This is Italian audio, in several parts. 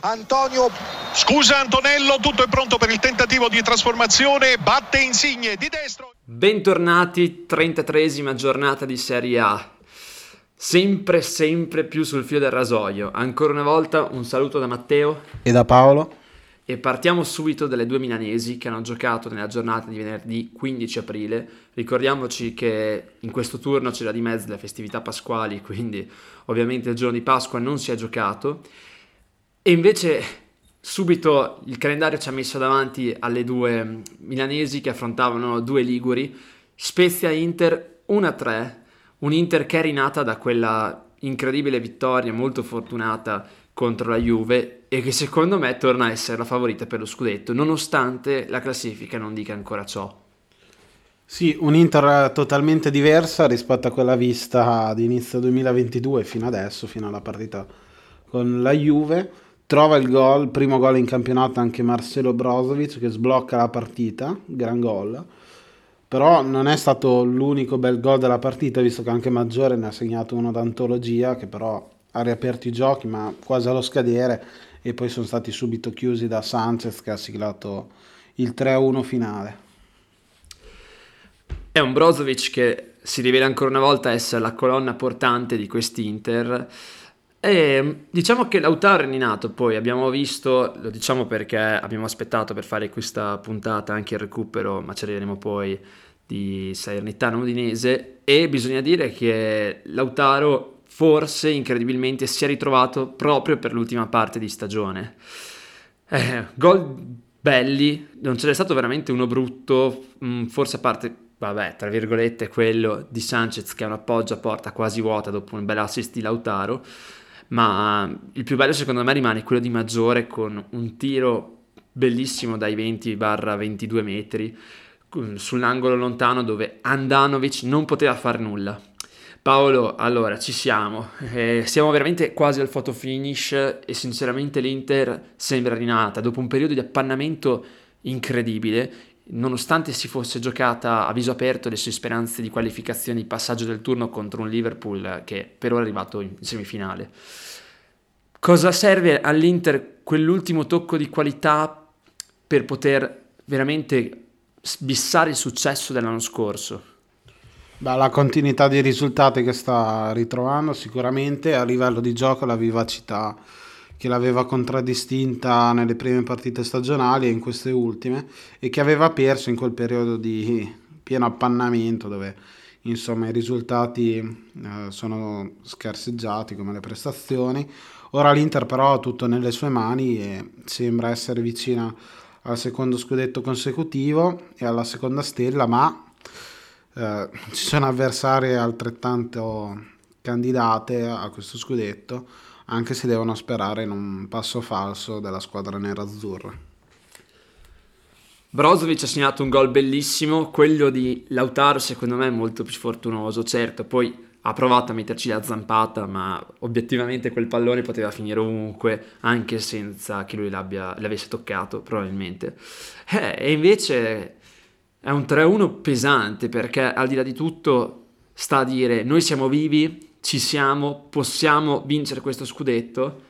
Antonio Scusa Antonello, tutto è pronto per il tentativo di trasformazione, batte Insigne di destro. Bentornati, 33esima giornata di Serie A. Sempre, sempre più sul filo del rasoio. Ancora una volta un saluto da Matteo e da Paolo. E partiamo subito dalle due milanesi che hanno giocato nella giornata di venerdì 15 aprile. Ricordiamoci che in questo turno c'era di mezzo le festività pasquali, quindi ovviamente il giorno di Pasqua non si è giocato. E invece subito il calendario ci ha messo davanti alle due milanesi che affrontavano due Liguri, Spezia Inter 1-3, un Inter che è rinata da quella incredibile vittoria molto fortunata contro la Juve e che secondo me torna a essere la favorita per lo scudetto, nonostante la classifica non dica ancora ciò. Sì, un Inter totalmente diversa rispetto a quella vista ad inizio 2022 fino adesso, fino alla partita con la Juve trova il gol, primo gol in campionato anche Marcelo Brozovic che sblocca la partita, gran gol. Però non è stato l'unico bel gol della partita, visto che anche Maggiore ne ha segnato uno d'antologia, che però ha riaperto i giochi, ma quasi allo scadere, e poi sono stati subito chiusi da Sanchez che ha siglato il 3-1 finale. È un Brozovic che si rivela ancora una volta essere la colonna portante di quest'Inter e diciamo che Lautaro è rinato, poi abbiamo visto, lo diciamo perché abbiamo aspettato per fare questa puntata anche il recupero, ma ci arriveremo poi di Salernitano Udinese e bisogna dire che Lautaro forse incredibilmente si è ritrovato proprio per l'ultima parte di stagione. Eh, gol belli, non ce n'è stato veramente uno brutto, mm, forse a parte vabbè, tra virgolette, quello di Sanchez che è un appoggio a porta quasi vuota dopo un bel assist di Lautaro ma il più bello secondo me rimane quello di Maggiore con un tiro bellissimo dai 20-22 metri sull'angolo lontano dove Andanovic non poteva fare nulla. Paolo, allora ci siamo, eh, siamo veramente quasi al photo finish e sinceramente l'Inter sembra rinata dopo un periodo di appannamento incredibile, nonostante si fosse giocata a viso aperto le sue speranze di qualificazione di passaggio del turno contro un Liverpool che per ora è arrivato in semifinale. Cosa serve all'Inter quell'ultimo tocco di qualità per poter veramente bissare il successo dell'anno scorso? Beh, la continuità dei risultati che sta ritrovando sicuramente a livello di gioco la vivacità che l'aveva contraddistinta nelle prime partite stagionali e in queste ultime e che aveva perso in quel periodo di pieno appannamento dove insomma i risultati eh, sono scarseggiati come le prestazioni. Ora l'Inter però ha tutto nelle sue mani e sembra essere vicina al secondo scudetto consecutivo e alla seconda stella, ma eh, ci sono avversarie altrettanto candidate a questo scudetto, anche se devono sperare in un passo falso della squadra nerazzurra. Brozovic ha segnato un gol bellissimo, quello di Lautaro secondo me è molto più fortunoso, certo, poi ha provato a metterci la zampata, ma obiettivamente quel pallone poteva finire ovunque, anche senza che lui l'avesse toccato, probabilmente. Eh, e invece è un 3-1 pesante, perché al di là di tutto sta a dire noi siamo vivi, ci siamo, possiamo vincere questo scudetto,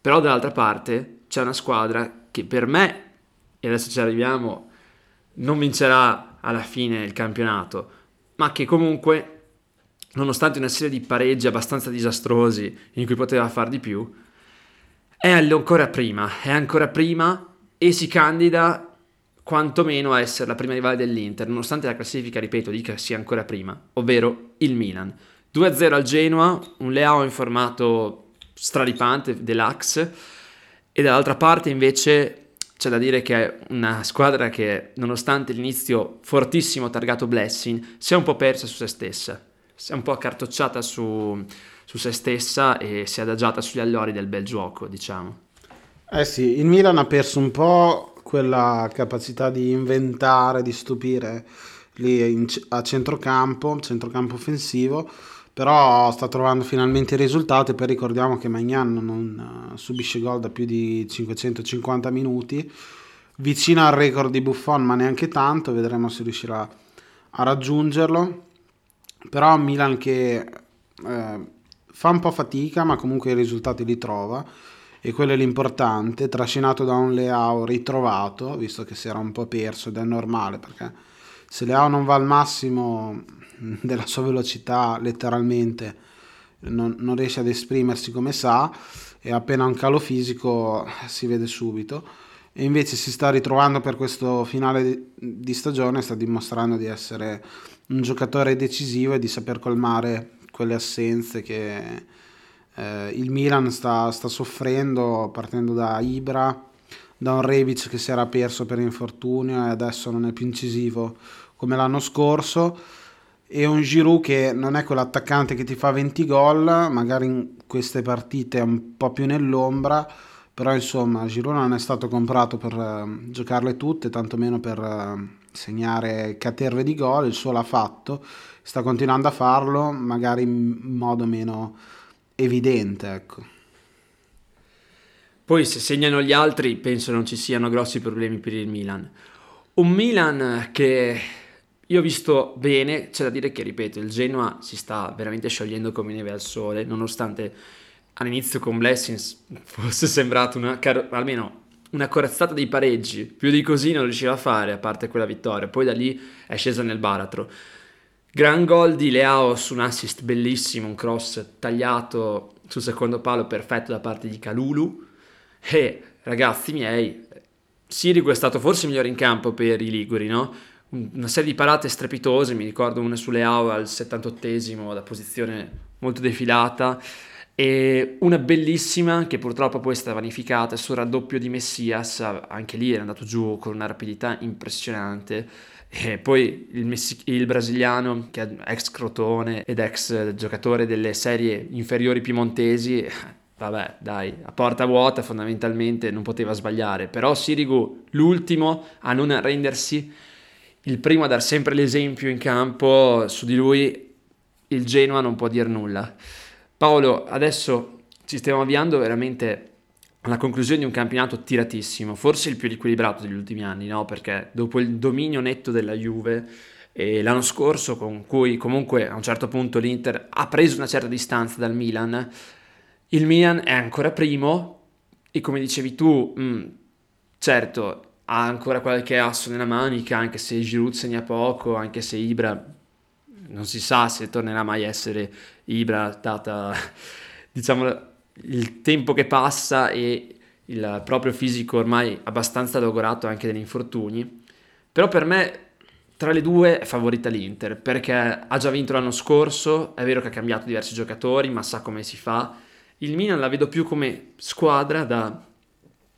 però dall'altra parte c'è una squadra che per me, e adesso ci arriviamo, non vincerà alla fine il campionato, ma che comunque nonostante una serie di pareggi abbastanza disastrosi in cui poteva far di più, è ancora prima, è ancora prima e si candida quantomeno a essere la prima rivale dell'Inter, nonostante la classifica, ripeto, dica sia ancora prima, ovvero il Milan. 2-0 al Genoa, un Leao in formato straripante, deluxe, e dall'altra parte invece c'è da dire che è una squadra che, nonostante l'inizio fortissimo targato Blessing, si è un po' persa su se stessa si è un po' accartocciata su, su se stessa e si è adagiata sugli allori del bel gioco, diciamo. Eh sì, il Milan ha perso un po' quella capacità di inventare, di stupire lì in, a centrocampo, centrocampo offensivo, però sta trovando finalmente i risultati, poi ricordiamo che Magnan non uh, subisce gol da più di 550 minuti, vicino al record di Buffon ma neanche tanto, vedremo se riuscirà a raggiungerlo. Però Milan che eh, fa un po' fatica ma comunque i risultati li trova. E quello è l'importante, trascinato da un Leao ritrovato, visto che si era un po' perso ed è normale perché se Leao non va al massimo della sua velocità letteralmente non, non riesce ad esprimersi come sa e appena un calo fisico si vede subito. E invece si sta ritrovando per questo finale di stagione, sta dimostrando di essere un giocatore decisivo e di saper colmare quelle assenze che eh, il Milan sta, sta, soffrendo partendo da Ibra, da un Rebic che si era perso per infortunio e adesso non è più incisivo come l'anno scorso e un Giroud che non è quell'attaccante che ti fa 20 gol, magari in queste partite è un po' più nell'ombra, però insomma Giroud non è stato comprato per uh, giocarle tutte, tantomeno per uh, segnare caterve di gol, il suo l'ha fatto, sta continuando a farlo, magari in modo meno evidente, ecco. Poi se segnano gli altri penso non ci siano grossi problemi per il Milan. Un Milan che io ho visto bene, c'è da dire che, ripeto, il Genoa si sta veramente sciogliendo come neve al sole, nonostante all'inizio con Blessings fosse sembrato una, almeno una corazzata dei pareggi, più di così non riusciva a fare, a parte quella vittoria, poi da lì è scesa nel baratro. Gran gol di Leao su un assist bellissimo, un cross tagliato sul secondo palo perfetto da parte di Calulu. E ragazzi miei, Sirigu è stato forse il migliore in campo per i Liguri, no? Una serie di parate strepitose, mi ricordo una su Leao al 78esimo da posizione molto defilata e una bellissima che purtroppo poi è stata vanificata sul raddoppio di Messias, anche lì era andato giù con una rapidità impressionante e poi il, messi- il, brasiliano, che è ex Crotone ed ex giocatore delle serie inferiori piemontesi, vabbè, dai, a porta vuota fondamentalmente non poteva sbagliare. Però Sirigu, l'ultimo a non arrendersi, il primo a dar sempre l'esempio in campo, su di lui il Genoa non può dire nulla. Paolo, adesso ci stiamo avviando veramente alla conclusione di un campionato tiratissimo, forse il più equilibrato degli ultimi anni, no? Perché dopo il dominio netto della Juve e l'anno scorso, con cui comunque a un certo punto l'Inter ha preso una certa distanza dal Milan, il Milan è ancora primo e come dicevi tu, mh, mm, certo, ha ancora qualche asso nella manica, anche se Giroud segna poco, anche se Ibra non si sa se tornerà mai a essere Ibra, data diciamo il tempo che passa e il proprio fisico ormai abbastanza logorato anche dagli infortuni. Però per me tra le due è favorita l'Inter perché ha già vinto l'anno scorso, è vero che ha cambiato diversi giocatori, ma sa come si fa. Il Milan la vedo più come squadra da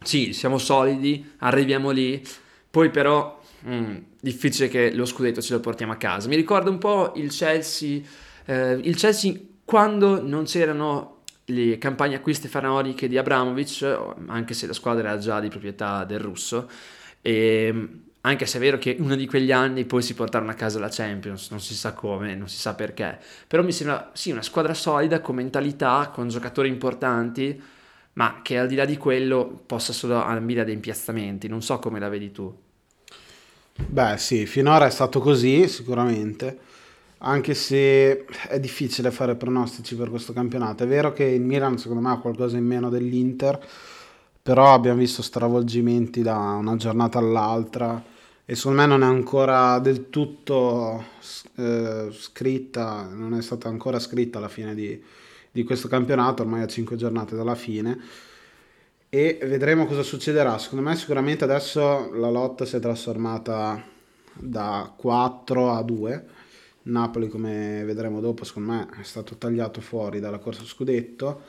sì, siamo solidi, arriviamo lì, poi però mh, mm, difficile che lo scudetto ce lo portiamo a casa. Mi ricorda un po' il Chelsea, eh, il Chelsea quando non c'erano le campagne acquisti faraoniche di Abramovic, anche se la squadra era già di proprietà del russo, e anche se è vero che uno di quegli anni poi si portarono a casa la Champions, non si sa come, non si sa perché, però mi sembra sì una squadra solida con mentalità, con giocatori importanti, ma che al di là di quello possa solo ambire a dei impiazzamenti, non so come la vedi tu. Beh sì, finora è stato così sicuramente anche se è difficile fare pronostici per questo campionato. È vero che il Milan secondo me ha qualcosa in meno dell'Inter, però abbiamo visto stravolgimenti da una giornata all'altra e secondo me non è ancora del tutto eh, scritta, non è stata ancora scritta la fine di, di questo campionato, ormai a 5 giornate dalla fine e vedremo cosa succederà. Secondo me sicuramente adesso la lotta si è trasformata da 4 a 2 Napoli, come vedremo dopo, secondo me è stato tagliato fuori dalla corsa scudetto.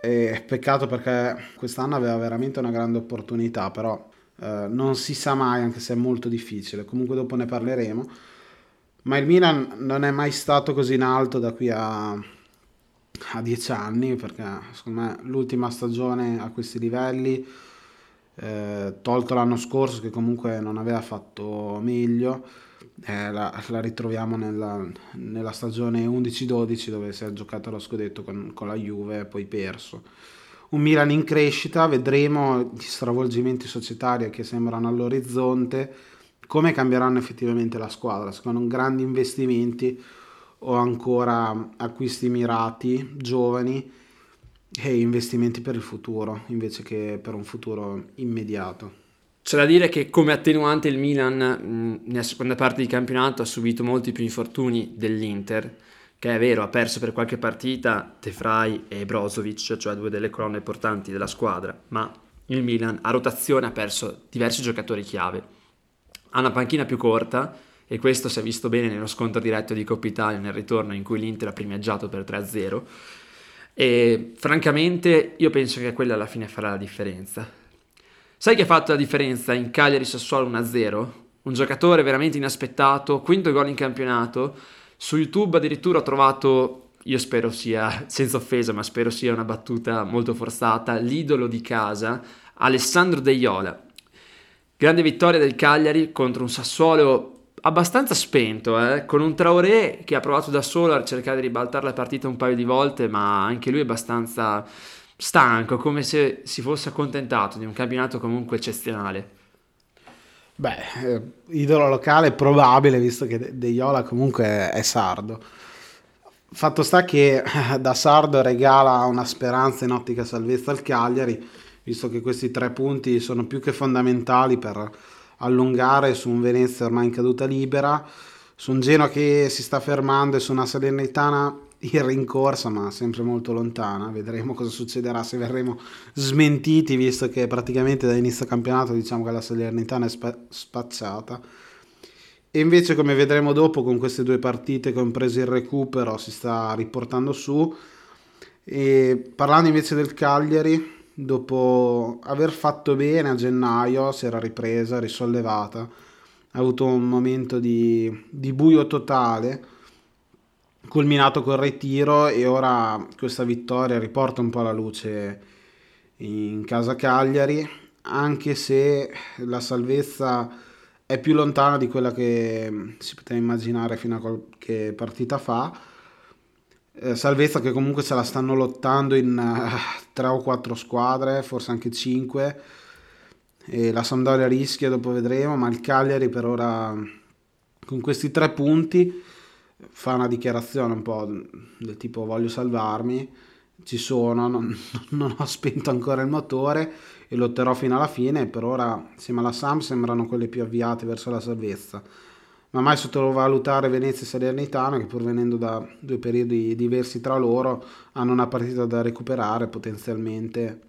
E peccato perché quest'anno aveva veramente una grande opportunità, però eh, non si sa mai, anche se è molto difficile. Comunque dopo ne parleremo. Ma il Milan non è mai stato così in alto da qui a, a dieci anni, perché secondo me l'ultima stagione a questi livelli, eh, tolto l'anno scorso che comunque non aveva fatto meglio, eh, la, la, ritroviamo nella, nella stagione 11-12 dove si è giocato lo scudetto con, con la Juve e poi perso. Un Milan in crescita, vedremo gli stravolgimenti societari che sembrano all'orizzonte, come cambieranno effettivamente la squadra, secondo grandi investimenti o ancora acquisti mirati, giovani e investimenti per il futuro invece che per un futuro immediato. C'è da dire che come attenuante il Milan mh, nella seconda parte di campionato ha subito molti più infortuni dell'Inter, che è vero, ha perso per qualche partita Tefrai e Brozovic, cioè due delle colonne portanti della squadra, ma il Milan a rotazione ha perso diversi giocatori chiave. Ha una panchina più corta e questo si è visto bene nello scontro diretto di Coppa Italia nel ritorno in cui l'Inter ha primeggiato per 3-0 e francamente io penso che quella alla fine farà la differenza. Sai chi ha fatto la differenza in Cagliari Sassuolo 1-0? Un giocatore veramente inaspettato, quinto gol in campionato. Su YouTube addirittura ho trovato, io spero sia, senza offesa, ma spero sia una battuta molto forzata, l'idolo di casa, Alessandro De Iola. Grande vittoria del Cagliari contro un Sassuolo abbastanza spento, eh? con un Traoré che ha provato da solo a cercare di ribaltare la partita un paio di volte, ma anche lui è abbastanza stanco, come se si fosse accontentato di un campionato comunque eccezionale. Beh, eh, idolo locale probabile, visto che De Iola comunque è, sardo. Fatto sta che da sardo regala una speranza in ottica salvezza al Cagliari, visto che questi tre punti sono più che fondamentali per allungare su un Venezia ormai in caduta libera, su un Genoa che si sta fermando e su una Salernitana in rincorsa ma sempre molto lontana. Vedremo cosa succederà se verremo smentiti, visto che praticamente da inizio campionato diciamo che la Salernitana è spa- spacciata. E invece, come vedremo dopo, con queste due partite, compreso il recupero, si sta riportando su. E parlando invece del Cagliari, dopo aver fatto bene a gennaio, si era ripresa, risollevata, ha avuto un momento di, di buio totale, culminato col ritiro e ora questa vittoria riporta un po' la luce in casa Cagliari, anche se la salvezza è più lontana di quella che si poteva immaginare fino a qualche partita fa eh, salvezza che comunque se la stanno lottando in uh, tre o quattro squadre, forse anche cinque. E la Sampdoria rischia, dopo vedremo, ma il Cagliari per ora con questi tre punti fa una dichiarazione un po' del tipo voglio salvarmi, ci sono, non, non ho spento ancora il motore e lotterò fino alla fine, per ora insieme alla Sam sembrano quelle più avviate verso la salvezza. Ma mai sottovalutare Venezia e Salernitana che pur venendo da due periodi diversi tra loro hanno una partita da recuperare potenzialmente.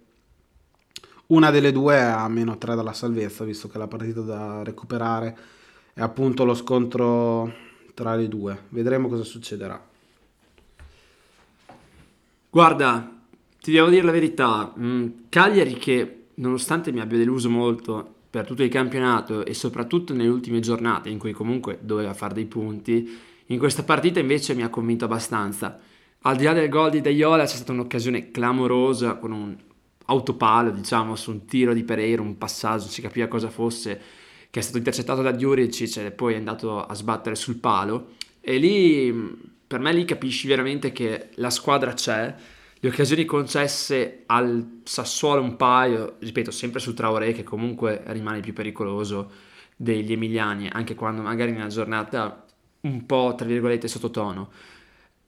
Una delle due a meno 3 dalla salvezza visto che la partita da recuperare è appunto lo scontro tra le due. Vedremo cosa succederà. Guarda ti devo dire la verità. Mm, Cagliari che nonostante mi abbia deluso molto per tutto il campionato e soprattutto nelle ultime giornate in cui comunque doveva fare dei punti, in questa partita invece mi ha convinto abbastanza. Al di là del gol di Daiola c'è stata un'occasione clamorosa con un autopalo, diciamo, su un tiro di Pereira, un passaggio, si capiva cosa fosse, che è stato intercettato da Diuricic e poi è andato a sbattere sul palo. E lì, per me lì capisci veramente che la squadra c'è, le occasioni concesse al Sassuolo un paio, ripeto, sempre su Traoré che comunque rimane più pericoloso degli emiliani, anche quando magari nella giornata un po' tra virgolette sottotono.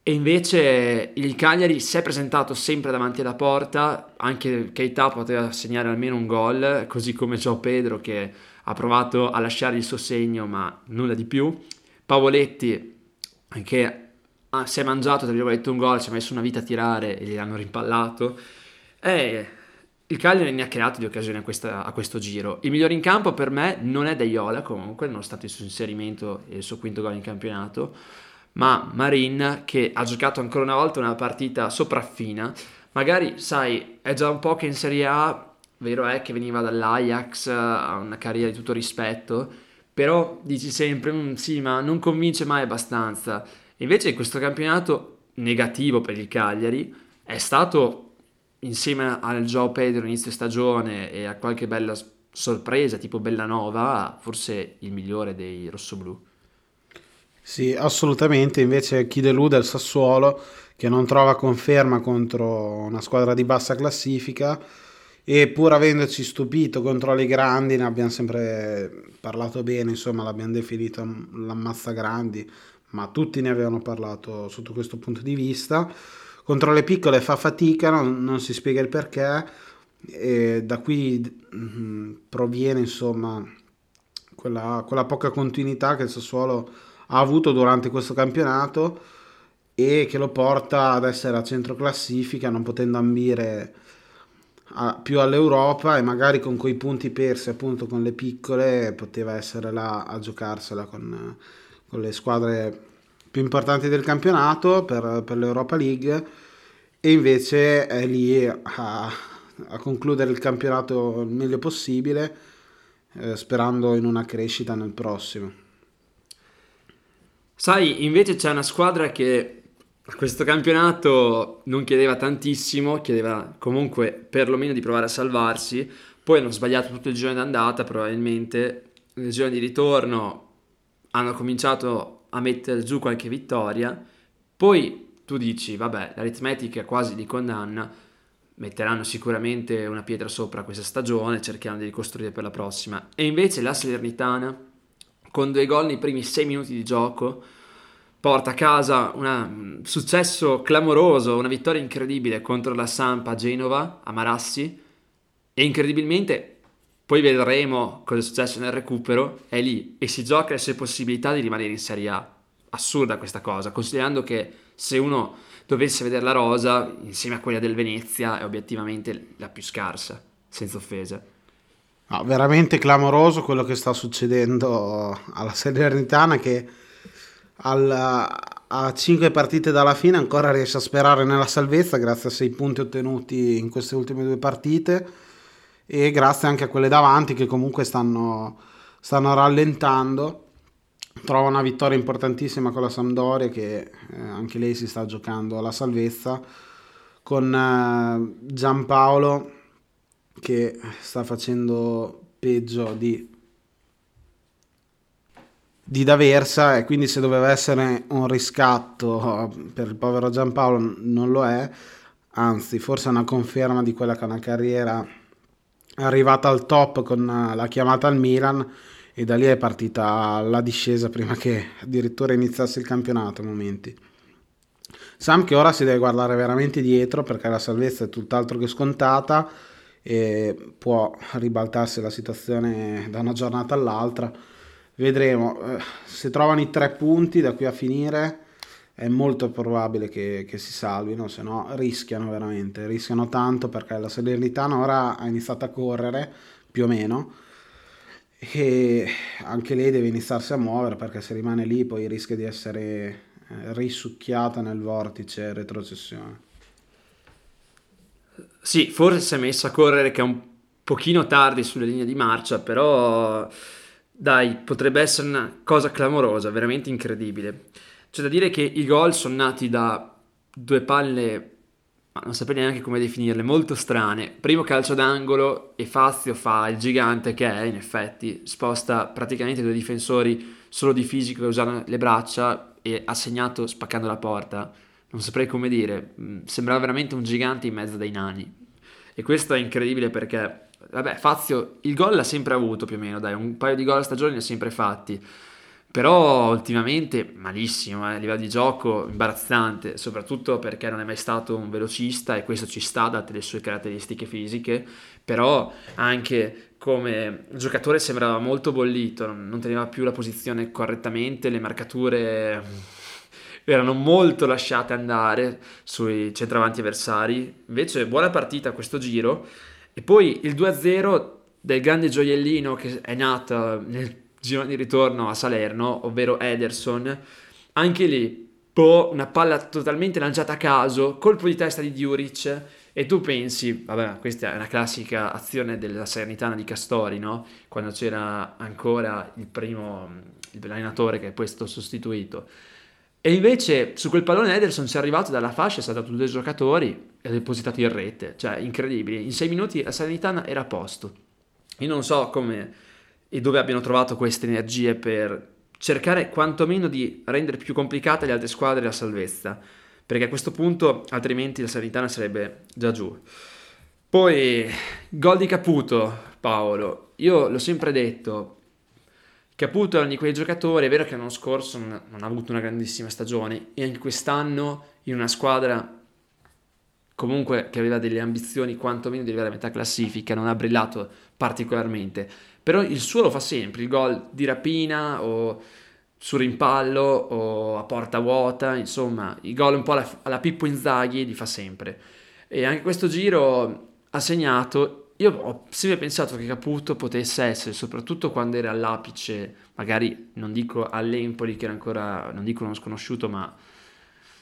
E invece il Cagliari si è presentato sempre davanti alla porta, anche Keita poteva segnare almeno un gol, così come Gio Pedro che ha provato a lasciare il suo segno, ma nulla di più. Pavoletti che ah, si è mangiato, tra virgolette, un gol, ci ha messo una vita a tirare e gli hanno rimpallato. E il Cagliari ne ha creato di occasioni a, questa, a, questo giro. Il migliore in campo per me non è Daiola comunque, nonostante il suo inserimento e il suo quinto gol in campionato, ma Marin che ha giocato ancora una volta una partita sopraffina. Magari, sai, è già un po' che in Serie A, vero è che veniva dall'Ajax, ha una carriera di tutto rispetto, però dici sempre, mm, sì, ma non convince mai abbastanza. Invece questo campionato negativo per il Cagliari è stato, insieme al Joao Pedro inizio stagione e a qualche bella sorpresa tipo Bellanova, forse il migliore dei rossoblù. Sì, assolutamente. Invece chi delude è il Sassuolo, che non trova conferma contro una squadra di bassa classifica e pur avendoci stupito contro le grandi, ne abbiamo sempre parlato bene, insomma l'abbiamo definito l'ammazza grandi, ma tutti ne avevano parlato sotto questo punto di vista. contro le piccole fa fatica, non, non si spiega il perché, e da qui mh, proviene insomma quella, quella poca continuità che il Sassuolo ha avuto durante questo campionato e che lo porta ad essere a centro classifica, non potendo ambire a, più all'Europa e magari con quei punti persi appunto con le piccole poteva essere là a giocarsela con, con le squadre più importanti del campionato per, per l'Europa League e invece è lì a, a concludere il campionato il meglio possibile eh, sperando in una crescita nel prossimo. Sai, invece c'è una squadra che questo campionato non chiedeva tantissimo, chiedeva comunque perlomeno di provare a salvarsi. Poi hanno sbagliato tutto il giorno d'andata, probabilmente nel giorno di ritorno hanno cominciato a mettere giù qualche vittoria. Poi tu dici, vabbè, l'aritmetica quasi li condanna, metteranno sicuramente una pietra sopra questa stagione, cercheranno di ricostruire per la prossima. E invece la Salernitana, con due gol nei primi sei minuti di gioco, porta a casa un successo clamoroso, una vittoria incredibile contro la Sampa a Genova, a Marassi, e incredibilmente poi vedremo cosa è successo nel recupero, è lì e si gioca le sue possibilità di rimanere in Serie A. Assurda questa cosa, considerando che se uno dovesse vedere la rosa insieme a quella del Venezia è obiettivamente la più scarsa, senza offese. No, veramente clamoroso quello che sta succedendo alla Salernitana che al, a 5 partite dalla fine ancora riesce a sperare nella salvezza grazie a 6 punti ottenuti in queste ultime due partite e grazie anche a quelle davanti che comunque stanno, stanno rallentando. Trova una vittoria importantissima con la Sampdoria che eh, anche lei si sta giocando alla salvezza con eh, Giampaolo che sta facendo peggio di di D'Aversa e quindi se doveva essere un riscatto per il povero Giampaolo non lo è, anzi forse è una conferma di quella che è una carriera arrivata al top con la chiamata al Milan e da lì è partita la discesa prima che addirittura iniziasse il campionato a momenti. Sam che ora si deve guardare veramente dietro perché la salvezza è tutt'altro che scontata e può ribaltarsi la situazione da una giornata all'altra Vedremo, eh, se trovano i tre punti da qui a finire è molto probabile che, che si salvino, se no rischiano veramente, rischiano tanto perché la Salernitana ora ha iniziato a correre più o meno e anche lei deve iniziarsi a muovere perché se rimane lì poi rischia di essere eh, risucchiata nel vortice retrocessione. Sì, forse si è messa a correre che è un pochino tardi sulle linee di marcia, però dai, potrebbe essere una cosa clamorosa, veramente incredibile. C'è da dire che i gol sono nati da due palle, ma non saprei neanche come definirle, molto strane. Primo calcio d'angolo e Fazio fa il gigante che è, in effetti, sposta praticamente due difensori solo di fisico che usano le braccia e ha segnato spaccando la porta. Non saprei come dire, mm, sembrava veramente un gigante in mezzo dai nani. E questo è incredibile perché vabbè, Fazio il gol l'ha sempre avuto più o meno, dai, un paio di gol a stagione li ha sempre fatti. Però ultimamente malissimo, eh, a livello di gioco imbarazzante, soprattutto perché non è mai stato un velocista e questo ci sta date le sue caratteristiche fisiche, però anche come giocatore sembrava molto bollito, non teneva più la posizione correttamente, le marcature erano molto lasciate andare sui centravanti avversari. Invece buona partita questo giro e poi il 2-0 del grande gioiellino che è nato nel giro di ritorno a Salerno, ovvero Ederson, anche lì boh, una palla totalmente lanciata a caso, colpo di testa di Diuric e tu pensi, vabbè, questa è una classica azione della Salernitana di Castori, no? Quando c'era ancora il primo allenatore che è poi stato sostituito. E invece su quel pallone Ederson ci è arrivato dalla fascia, è saltato due giocatori e ha depositato in rete, cioè incredibile. In sei minuti la Salernitana era a posto. Io non so come e dove abbiano trovato queste energie per cercare quantomeno di rendere più complicate le altre squadre la salvezza, perché a questo punto altrimenti la Salernitana sarebbe già giù. Poi, gol di Caputo, Paolo. Io l'ho sempre detto, Caputo è uno di quei giocatori, è vero che l'anno scorso non, non ha avuto una grandissima stagione e anche quest'anno in una squadra comunque che aveva delle ambizioni quantomeno di arrivare a metà classifica, non ha brillato particolarmente, però il suo lo fa sempre, il gol di rapina o su rimpallo o a porta vuota, insomma, i gol un po' alla, alla Pippo Inzaghi li fa sempre. E anche questo giro ha segnato, io ho sempre pensato che Caputo potesse essere, soprattutto quando era all'apice, magari non dico all'Empoli che era ancora, non dico uno sconosciuto, ma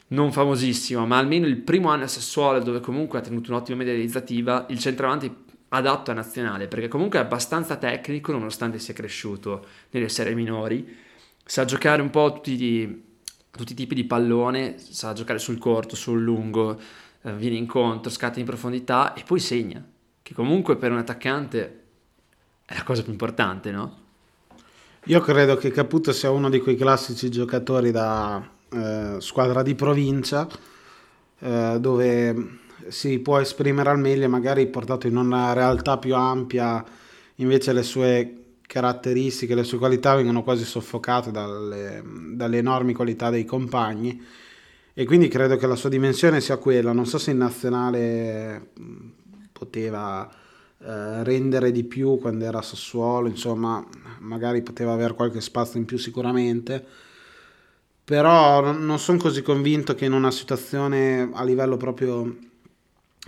non famosissimo, ma almeno il primo anno a Sassuolo, dove comunque ha tenuto un'ottima media realizzativa, il centravanti adatto a nazionale, perché comunque è abbastanza tecnico nonostante sia cresciuto nelle serie minori, sa giocare un po' tutti, i, tutti i tipi di pallone, sa giocare sul corto, sul lungo, eh, viene incontro, scatta in profondità e poi segna, che comunque per un attaccante è la cosa più importante, no? Io credo che Caputo sia uno di quei classici giocatori da eh, squadra di provincia eh, dove si può esprimere al meglio, magari portato in una realtà più ampia, invece le sue caratteristiche, le sue qualità vengono quasi soffocate dalle, dalle enormi qualità dei compagni e quindi credo che la sua dimensione sia quella. Non so se in nazionale poteva eh, rendere di più quando era Sassuolo, insomma, magari poteva avere qualche spazio in più sicuramente però non sono così convinto che in una situazione a livello proprio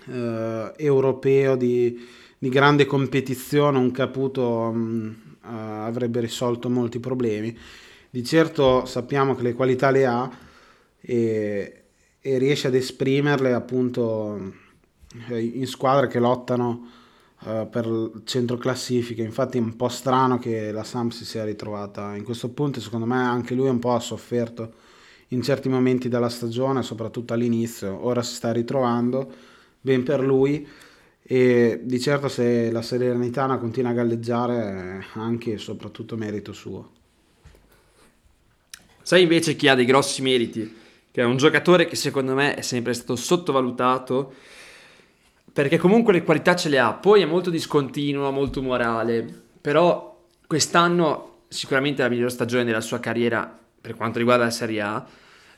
eh, europeo di, di, grande competizione un Caputo mh, uh, avrebbe risolto molti problemi. Di certo sappiamo che le qualità le ha e, e riesce ad esprimerle appunto eh, in squadre che lottano uh, per il centro classifica. Infatti è un po' strano che la Sam si sia ritrovata in questo punto. Secondo me anche lui un po' ha sofferto in certi momenti della stagione, soprattutto all'inizio. Ora si sta ritrovando, ben per lui. E di certo se la Serenitana continua a galleggiare, anche e soprattutto merito suo. Sai invece chi ha dei grossi meriti? Che è un giocatore che secondo me è sempre stato sottovalutato perché comunque le qualità ce le ha, poi è molto discontinuo, molto morale, però quest'anno sicuramente è la migliore stagione della sua carriera per quanto riguarda la Serie A,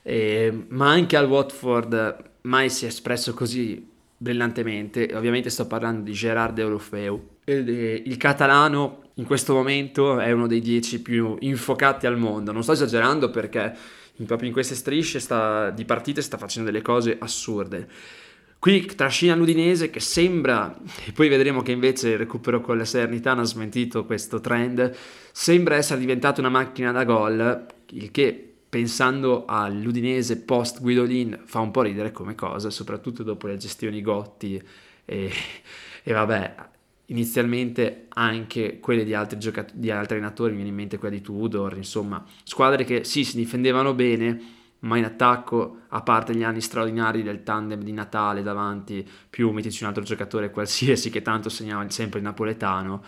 eh, ma anche al Watford mai si è espresso così brillantemente, ovviamente sto parlando di Gerard Deulofeu, il, il catalano in questo momento è uno dei dieci più infocati al mondo, non sto esagerando perché proprio in queste strisce sta, di partite sta facendo delle cose assurde. Qui trascina l'Udinese che sembra, e poi vedremo che invece il recupero con la Salernitana ha smentito questo trend, sembra essere diventata una macchina da gol, il che pensando all'Udinese post Guidolin fa un po' ridere come cosa, soprattutto dopo le gestioni Gotti e, e vabbè, inizialmente anche quelle di altri, giocat- di altri allenatori, mi viene in mente quella di Tudor, insomma, squadre che sì, si difendevano bene, ma in attacco, a parte gli anni straordinari del tandem di Natale davanti, più mettici un altro giocatore qualsiasi che tanto segnava sempre il napoletano,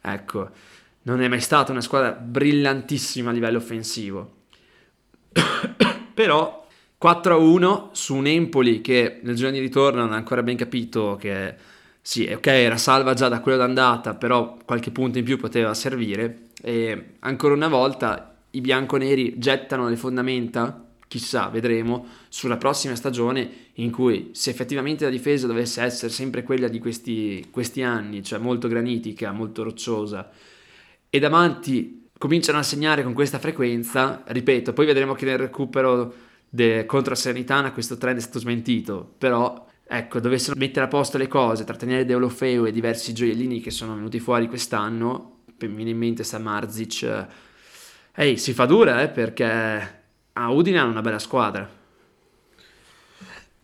ecco, non è mai stata una squadra brillantissima a livello offensivo. Però 4-1 su un Empoli che nel giorno di ritorno non ha ancora ben capito che sì, ok, era salva già da quello d'andata, però qualche punto in più poteva servire e ancora una volta i bianconeri gettano le fondamenta chissà, vedremo, sulla prossima stagione in cui se effettivamente la difesa dovesse essere sempre quella di questi, questi anni, cioè molto granitica, molto rocciosa, e davanti cominciano a segnare con questa frequenza, ripeto, poi vedremo che nel recupero de, contro la Serenitana questo trend è stato smentito, però ecco, dovessero mettere a posto le cose, trattenere Deulofeu e diversi gioiellini che sono venuti fuori quest'anno, mi viene in mente Samarzic, ehi, si fa dura, eh, perché a Udine hanno una bella squadra.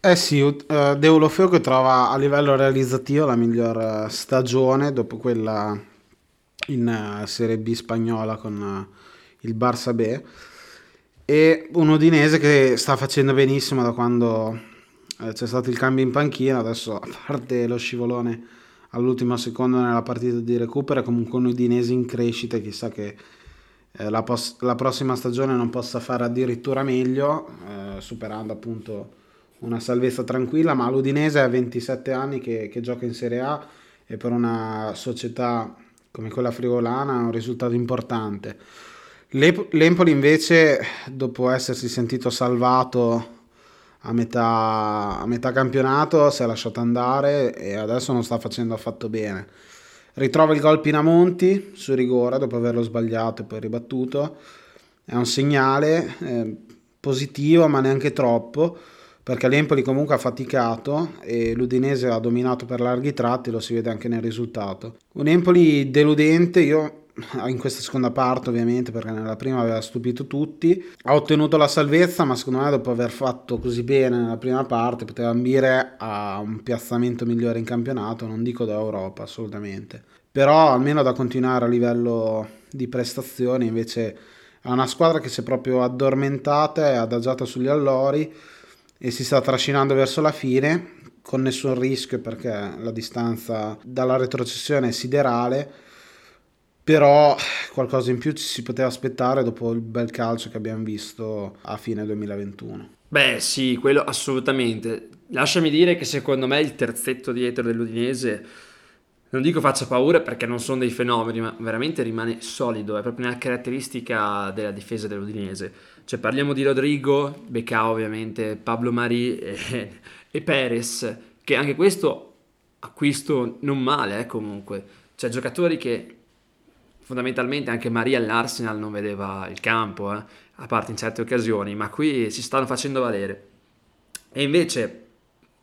Eh sì, uh, Deulofeo che trova a livello realizzativo la miglior eh, stagione dopo quella in uh, Serie B spagnola con uh, il Barça B e un Udinese che sta facendo benissimo da quando c'è stato il cambio in panchina, adesso a parte lo scivolone all'ultimo secondo nella partita di recupero è comunque un Udinese in crescita, chissà che eh, la, pos- la, prossima stagione non possa fare addirittura meglio, eh, superando appunto una salvezza tranquilla, ma l'Udinese ha 27 anni che, che, gioca in Serie A e per una società come quella friulana è un risultato importante. L'Empoli invece, dopo essersi sentito salvato a metà, a metà campionato, si è lasciato andare e adesso non sta facendo affatto bene. Ritrova il gol Pinamonti su rigore dopo averlo sbagliato e poi ribattuto. È un segnale eh, positivo, ma neanche troppo, perché l'Empoli comunque ha faticato e l'Udinese ha dominato per larghi tratti, lo si vede anche nel risultato. Un Empoli deludente, io in questa seconda parte ovviamente perché nella prima aveva stupito tutti. Ha ottenuto la salvezza ma secondo me dopo aver fatto così bene nella prima parte poteva ambire a un piazzamento migliore in campionato non dico da Europa assolutamente. Però almeno da continuare a livello di prestazioni invece è una squadra che si è proprio addormentata e adagiata sugli allori e si sta trascinando verso la fine con nessun rischio perché la distanza dalla retrocessione è siderale però qualcosa in più ci si poteva aspettare dopo il bel calcio che abbiamo visto a fine 2021. Beh sì, quello assolutamente. Lasciami dire che secondo me il terzetto dietro dell'Udinese, non dico faccia paura perché non sono dei fenomeni, ma veramente rimane solido, è proprio una caratteristica della difesa dell'Udinese. Cioè parliamo di Rodrigo, Becca ovviamente, Pablo Mari e, e Perez, che anche questo acquisto non male eh, comunque. Cioè giocatori che fondamentalmente anche Maria all'Arsenal non vedeva il campo, eh, a parte in certe occasioni, ma qui si stanno facendo valere. E invece,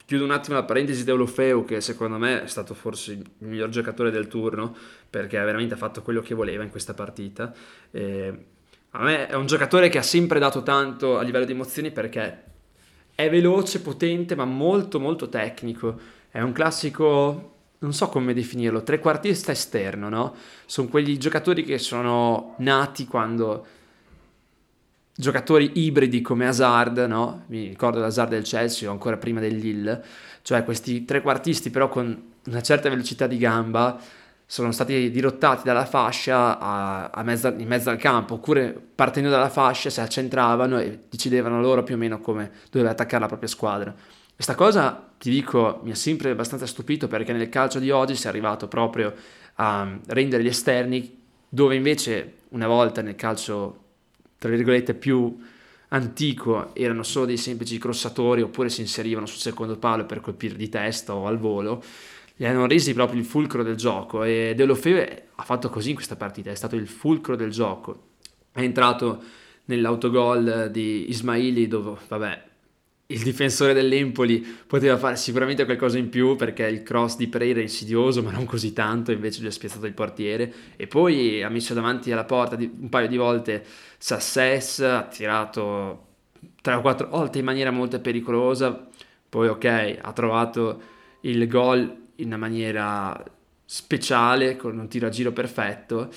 chiudo un attimo la parentesi di Olofeu, che secondo me è stato forse il miglior giocatore del turno, perché veramente ha fatto quello che voleva in questa partita. E a me è un giocatore che ha sempre dato tanto a livello di emozioni perché è veloce, potente, ma molto molto tecnico. È un classico non so come definirlo, trequartista esterno, no? Sono quegli giocatori che sono nati quando giocatori ibridi come Hazard, no? Mi ricordo l'Hazard del Chelsea o ancora prima del Lille, cioè questi trequartisti però con una certa velocità di gamba sono stati dirottati dalla fascia a, a mezzo, in mezzo al campo, oppure partendo dalla fascia si accentravano e decidevano loro più o meno come doveva attaccare la propria squadra. Questa cosa, ti dico, mi ha sempre abbastanza stupito perché nel calcio di oggi si è arrivato proprio a rendere gli esterni dove invece una volta nel calcio, tra virgolette, più antico erano solo dei semplici crossatori oppure si inserivano sul secondo palo per colpire di testa o al volo, li hanno resi proprio il fulcro del gioco e De Lofeve ha fatto così in questa partita, è stato il fulcro del gioco. È entrato nell'autogol di Ismaili dove, vabbè, il difensore dell'Empoli poteva fare sicuramente qualcosa in più perché il cross di Pereira è insidioso ma non così tanto invece gli ha spiazzato il portiere. E poi ha messo davanti alla porta un paio di volte Sasses ha tirato tre o quattro volte in maniera molto pericolosa. Poi ok ha trovato il gol in una maniera speciale con un tiro a giro perfetto.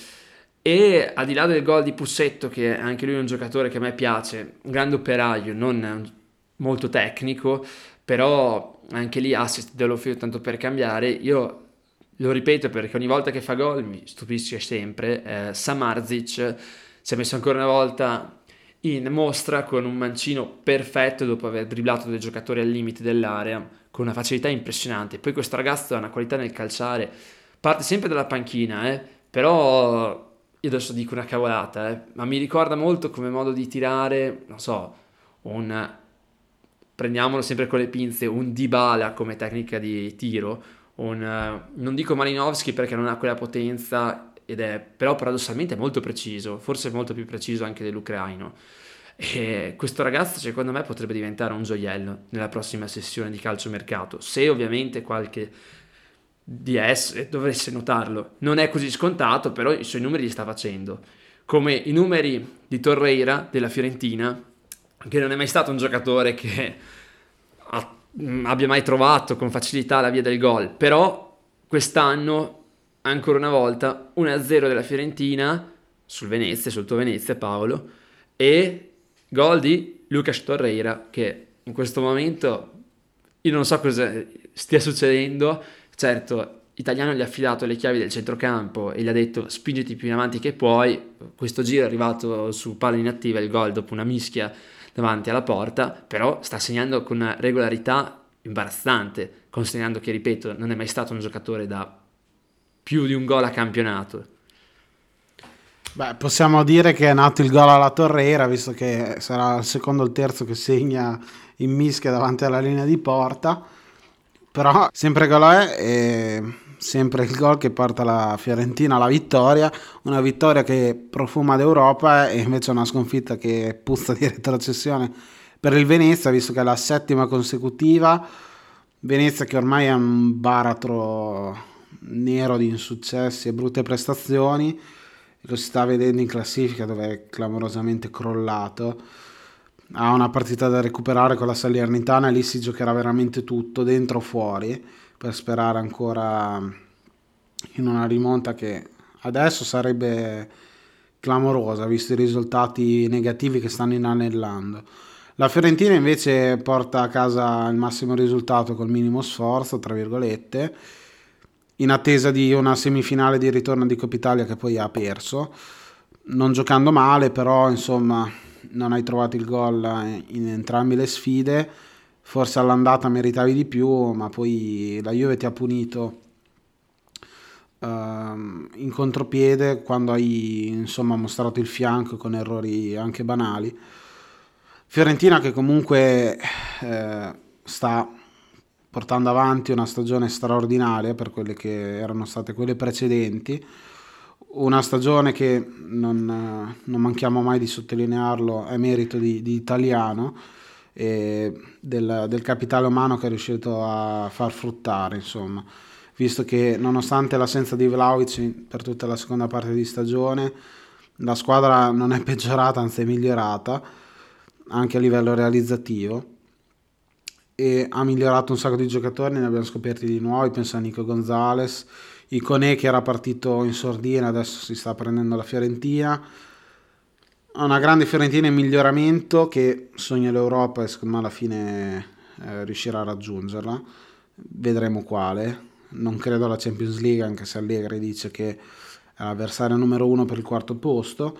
E al di là del gol di Pussetto che anche lui è un giocatore che a me piace un grande operaio non molto tecnico, però anche lì assist dell'Ofio tanto per cambiare, io lo ripeto perché ogni volta che fa gol mi stupisce sempre, eh, Samarzic si è messo ancora una volta in mostra con un mancino perfetto dopo aver dribblato dei giocatori al limite dell'area con una facilità impressionante. Poi questo ragazzo ha una qualità nel calciare, parte sempre dalla panchina, eh, però io adesso dico una cavolata, eh, ma mi ricorda molto come modo di tirare, non so, un prendiamolo sempre con le pinze, un Dybala come tecnica di tiro, un, uh, non dico Malinowski perché non ha quella potenza ed è però paradossalmente molto preciso, forse molto più preciso anche dell'ucraino. E questo ragazzo secondo me potrebbe diventare un gioiello nella prossima sessione di calciomercato, se ovviamente qualche DS dovesse notarlo. Non è così scontato, però i suoi numeri li sta facendo. Come i numeri di Torreira della Fiorentina, che non è mai stato un giocatore che ha, mm, abbia mai trovato con facilità la via del gol, però quest'anno ancora una volta 1-0 della Fiorentina sul Venezia, sul tuo Venezia Paolo, e gol di Lucas Torreira che in questo momento io non so cosa stia succedendo, certo Italiano gli ha affidato le chiavi del centrocampo e gli ha detto spingiti più in avanti che puoi, questo giro è arrivato su palla inattiva il gol dopo una mischia davanti alla porta, però sta segnando con una regolarità imbarazzante, considerando che, ripeto, non è mai stato un giocatore da più di un gol a campionato. Beh, possiamo dire che è nato il gol alla Torreira, visto che sarà il secondo o il terzo che segna in mischia davanti alla linea di porta. Però sempre gol è e sempre il gol che porta la Fiorentina alla vittoria, una vittoria che profuma d'Europa e invece una sconfitta che puzza di retrocessione per il Venezia, visto che è la settima consecutiva. Venezia che ormai è un baratro nero di insuccessi e brutte prestazioni lo si sta vedendo in classifica dove è clamorosamente crollato. Ha una partita da recuperare con la Salernitana e lì si giocherà veramente tutto, dentro o fuori, per sperare ancora in una rimonta che adesso sarebbe clamorosa, visto i risultati negativi che stanno inanellando. La Fiorentina invece porta a casa il massimo risultato col minimo sforzo, tra virgolette, in attesa di una semifinale di ritorno di Coppa Italia che poi ha perso, non giocando male, però insomma non hai trovato il gol in entrambe le sfide, forse all'andata meritavi di più, ma poi la Juve ti ha punito uh, in contropiede quando hai insomma mostrato il fianco con errori anche banali. Fiorentina che comunque eh, sta portando avanti una stagione straordinaria per quelle che erano state quelle precedenti, una stagione che non, non manchiamo mai di sottolinearlo è merito di, di Italiano del, del, capitale umano che è riuscito a far fruttare, insomma, visto che nonostante l'assenza di Vlaovic per tutta la seconda parte di stagione, la squadra non è peggiorata, anzi è migliorata, anche a livello realizzativo e ha migliorato un sacco di giocatori, ne abbiamo scoperti di nuovi, penso a Nico Gonzalez, Iconè che era partito in sordina, adesso si sta prendendo la Fiorentina. Una grande Fiorentina in miglioramento che sogna l'Europa e secondo me alla fine eh, riuscirà a raggiungerla. Vedremo quale. Non credo alla Champions League, anche se Allegri dice che è l'avversario numero uno per il quarto posto.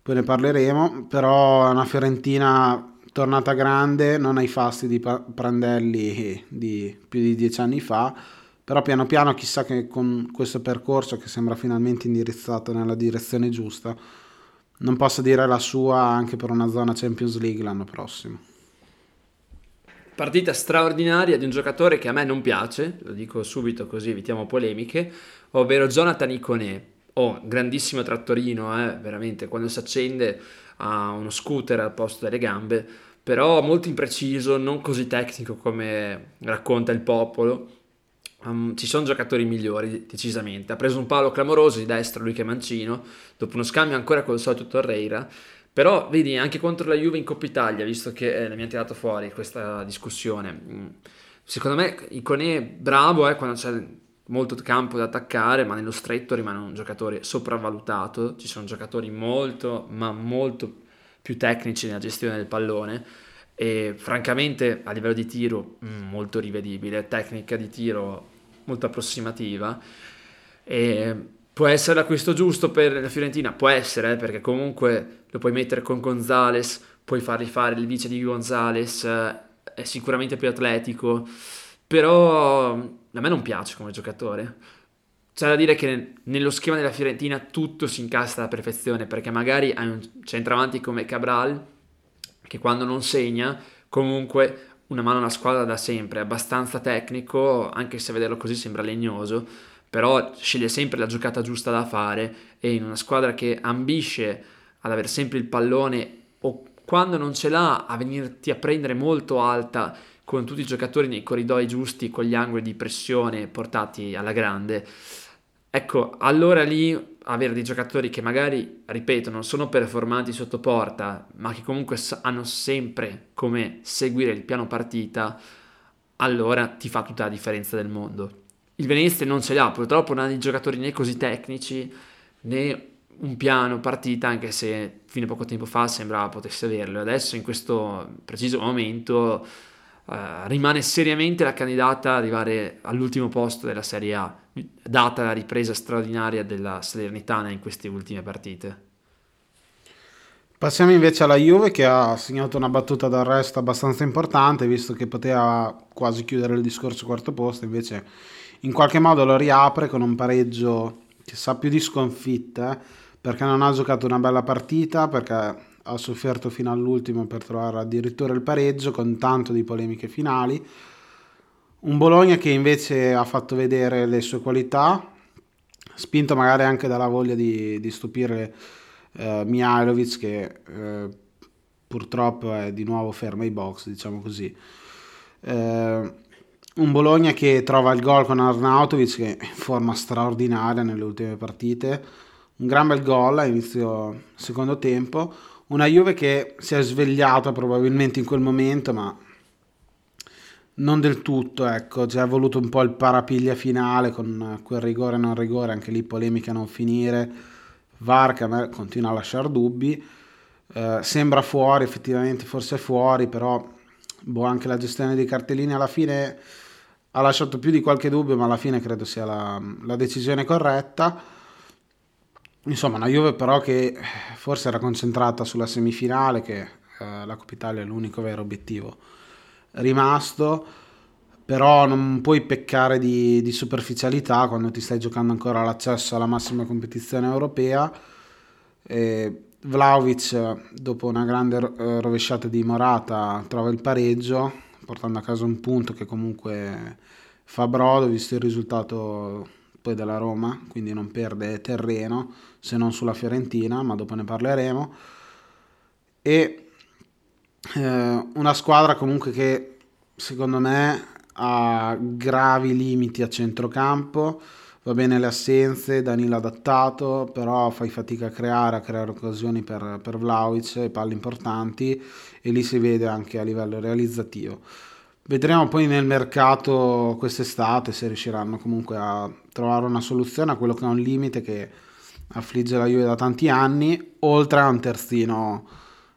Poi ne parleremo, però è una Fiorentina tornata grande, non ai fasti di Prandelli di più di dieci anni fa, però piano piano chissà che con questo percorso che sembra finalmente indirizzato nella direzione giusta, non possa dire la sua anche per una zona Champions League l'anno prossimo. Partita straordinaria di un giocatore che a me non piace, lo dico subito così evitiamo polemiche, ovvero Jonathan Iconé. Oh, grandissimo trattorino, eh, veramente, quando si accende ha uno scooter al posto delle gambe, però molto impreciso, non così tecnico come racconta il popolo. Um, ci sono giocatori migliori, decisamente. Ha preso un palo clamoroso di destra lui che è mancino, dopo uno scambio ancora col solito Torreira. Però vedi, anche contro la Juve in Coppa Italia, visto che eh, mi ha tirato fuori questa discussione, mm, secondo me Iconè bravo eh, quando c'è molto campo da attaccare, ma nello stretto rimane un giocatore sopravvalutato. Ci sono giocatori molto, ma molto più tecnici nella gestione del pallone. E francamente, a livello di tiro, mm, molto rivedibile. Tecnica di tiro molto approssimativa. E può essere l'acquisto giusto per la Fiorentina? Può essere, eh, perché comunque lo puoi mettere con Gonzales, puoi fargli fare il vice di Gonzales, eh, è sicuramente più atletico però a me non piace come giocatore. C'è da dire che nello schema della Fiorentina tutto si incastra alla perfezione, perché magari hai un centravanti come Cabral, che quando non segna, comunque una mano alla squadra da sempre, è abbastanza tecnico, anche se vederlo così sembra legnoso, però sceglie sempre la giocata giusta da fare e in una squadra che ambisce ad avere sempre il pallone o quando non ce l'ha a venirti a prendere molto alta con tutti i giocatori nei corridoi giusti, con gli angoli di pressione portati alla grande. Ecco, allora lì avere dei giocatori che magari, ripeto, non sono performanti sotto porta, ma che comunque hanno sempre come seguire il piano partita, allora ti fa tutta la differenza del mondo. Il Venezia non ce l'ha, purtroppo non ha dei giocatori né così tecnici né un piano partita, anche se fino a poco tempo fa sembrava potesse averlo. Adesso in questo preciso momento uh, rimane seriamente la candidata ad arrivare all'ultimo posto della Serie A, data la ripresa straordinaria della Salernitana in queste ultime partite. Passiamo invece alla Juve che ha segnato una battuta d'arresto abbastanza importante visto che poteva quasi chiudere il discorso quarto posto, invece in qualche modo lo riapre con un pareggio che sa più di sconfitta, perché non ha giocato una bella partita, perché ha sofferto fino all'ultimo per trovare addirittura il pareggio con tanto di polemiche finali. Un Bologna che invece ha fatto vedere le sue qualità, spinto magari anche dalla voglia di, di stupire eh, Mihailovic che eh, purtroppo è di nuovo fermo ai box, diciamo così. Eh, un Bologna che trova il gol con Arnautovic che è in forma straordinaria nelle ultime partite, un gran bel gol a inizio secondo tempo, una Juve che si è svegliata probabilmente in quel momento ma non del tutto, ecco, ci è voluto un po' il parapiglia finale con quel rigore non rigore, anche lì polemica non finire, VAR che a me continua a lasciare dubbi, eh, sembra fuori, effettivamente forse è fuori, però boh, anche la gestione dei cartellini alla fine ha lasciato più di qualche dubbio, ma alla fine credo sia la, la decisione corretta. Insomma, una Juve però che forse era concentrata sulla semifinale, che eh, la Coppa Italia è l'unico vero obiettivo rimasto, però non puoi peccare di, di superficialità quando ti stai giocando ancora l'accesso alla massima competizione europea. E Vlaovic, dopo una grande eh, rovesciata di Morata, trova il pareggio, portando a casa un punto che comunque fa brodo, visto il risultato poi della Roma, quindi non perde terreno se non sulla Fiorentina, ma dopo ne parleremo. E eh, una squadra comunque che secondo me ha gravi limiti a centrocampo, va bene le assenze, Danilo adattato, però fai fatica a creare, a creare occasioni per, per Vlaovic e palle importanti e lì si vede anche a livello realizzativo. Vedremo poi nel mercato quest'estate se riusciranno comunque a trovare una soluzione a quello che è un limite che affligge la Juve da tanti anni, oltre a un terzino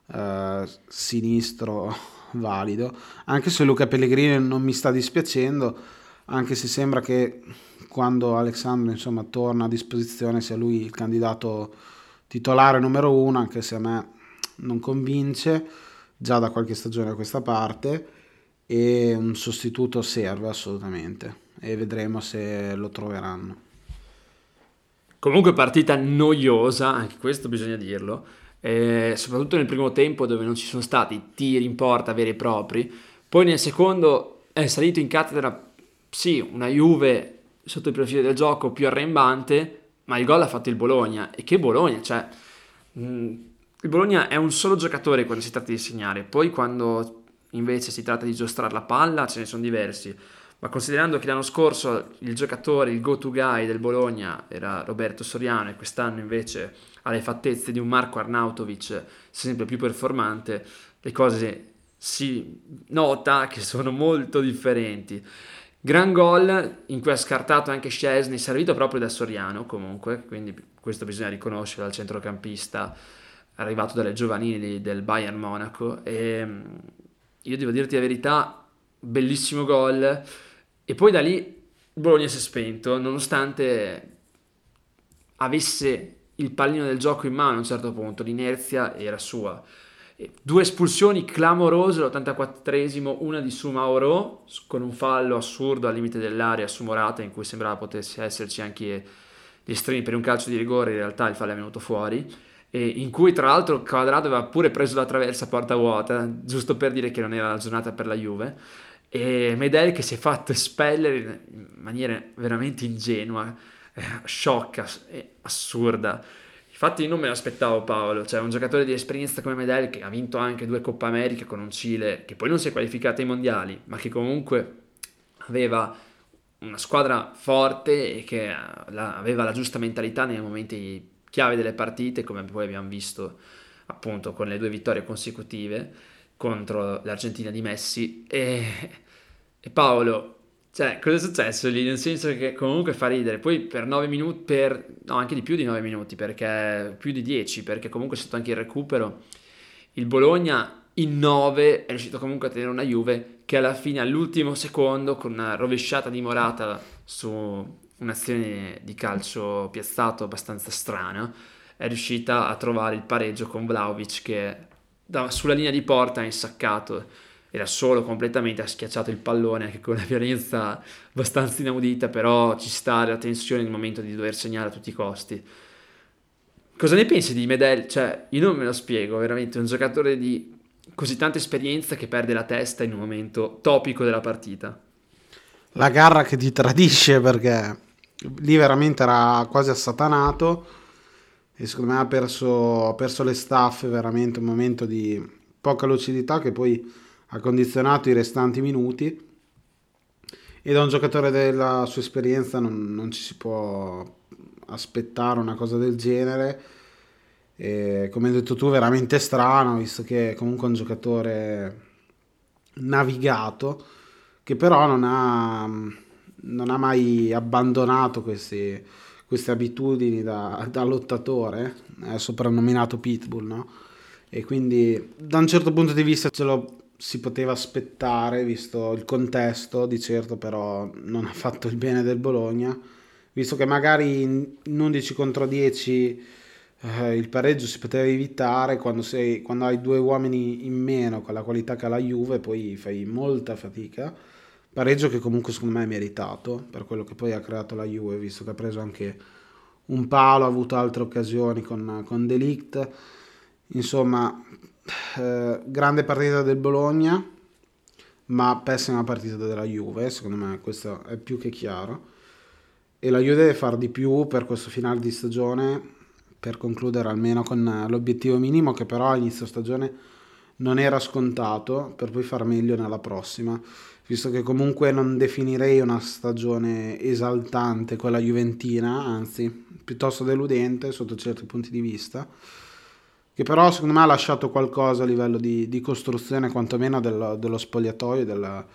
eh, sinistro valido. Anche se Luca Pellegrini non mi sta dispiacendo, anche se sembra che quando Alessandro insomma, torna a disposizione sia lui il candidato titolare numero uno, anche se a me non convince già da qualche stagione a questa parte e un sostituto serve assolutamente e vedremo se lo troveranno. Comunque partita noiosa, anche questo bisogna dirlo, eh, soprattutto nel primo tempo dove non ci sono stati tiri in porta veri e propri, poi nel secondo è salito in cattedra, sì, una Juve sotto il profilo del gioco più arrembante, ma il gol ha fatto il Bologna, e che Bologna, cioè... Mh, mm, il Bologna è un solo giocatore quando si tratta di segnare, poi quando invece si tratta di giostrare la palla, ce ne sono diversi. Ma considerando che l'anno scorso il giocatore, il go-to guy del Bologna era Roberto Soriano e quest'anno invece ha le fattezze di un Marco Arnautovic sempre più performante, le cose si nota che sono molto differenti. Gran gol in cui ha scartato anche Scesni, servito proprio da Soriano comunque, quindi questo bisogna riconoscere al centrocampista arrivato dalle giovanili del Bayern Monaco e io devo dirti la verità, bellissimo gol. E poi da lì Bologna si è spento, nonostante avesse il pallino del gioco in mano a un certo punto, l'inerzia era sua. Due espulsioni clamorose all'84esimo, una di Sumaoro con un fallo assurdo al limite dell'area su Morata in cui sembrava potesse esserci anche gli estremi per un calcio di rigore, in realtà il fallo è venuto fuori in cui tra l'altro Quadrado aveva pure preso la traversa a porta vuota, giusto per dire che non era la giornata per la Juve, e Medel che si è fatto espellere in maniera veramente ingenua, eh, sciocca e assurda. Infatti non me l'aspettavo Paolo, cioè un giocatore di esperienza come Medel che ha vinto anche due Coppa America con un Cile che poi non si è qualificato ai mondiali, ma che comunque aveva una squadra forte e che aveva la giusta mentalità nei momenti chiave delle partite, come poi abbiamo visto appunto con le due vittorie consecutive contro l'Argentina di Messi. E, e Paolo, cioè, cosa è successo lì? Nel senso che comunque fa ridere. Poi per 9 minuti, per, no, anche di più di 9 minuti, perché più di 10, perché comunque c'è stato anche il recupero. Il Bologna in 9 è riuscito comunque a tenere una Juve che alla fine, all'ultimo secondo, con una rovesciata di Morata su un'azione di calcio piazzato abbastanza strana, è riuscita a trovare il pareggio con Vlaovic che da, sulla linea di porta ha insaccato, era solo completamente, ha schiacciato il pallone anche con una violenza abbastanza inaudita, però ci sta la tensione nel momento di dover segnare a tutti i costi. Cosa ne pensi di Medel? Cioè, io non me lo spiego, veramente, un giocatore di così tanta esperienza che perde la testa in un momento topico della partita. La garra che ti tradisce perché lì veramente era quasi assatanato e secondo me ha perso, ha perso le staffe, veramente un momento di poca lucidità che poi ha condizionato i restanti minuti e da un giocatore della sua esperienza non, non ci si può aspettare una cosa del genere. E, come hai detto tu, veramente strano, visto che comunque è un giocatore navigato, che però non ha, non ha mai abbandonato questi, queste abitudini da, da, lottatore, è soprannominato Pitbull, no? E quindi da un certo punto di vista ce lo si poteva aspettare, visto il contesto, di certo però non ha fatto il bene del Bologna visto che magari in 11 contro 10 eh, il pareggio si poteva evitare quando, sei, quando hai due uomini in meno con la qualità che ha la Juve poi fai molta fatica. Pareggio che comunque secondo me è meritato per quello che poi ha creato la Juve visto che ha preso anche un palo ha avuto altre occasioni con, con Delict insomma eh, grande partita del Bologna ma pessima partita della Juve secondo me questo è più che chiaro. E la Juve deve fare di più per questo finale di stagione per concludere almeno con l'obiettivo minimo che però a inizio stagione non era scontato per poi far meglio nella prossima. Visto che comunque non definirei una stagione esaltante quella juventina anzi piuttosto deludente sotto certi punti di vista che però secondo me ha lasciato qualcosa a livello di, di costruzione quantomeno dello, dello spogliatoio della,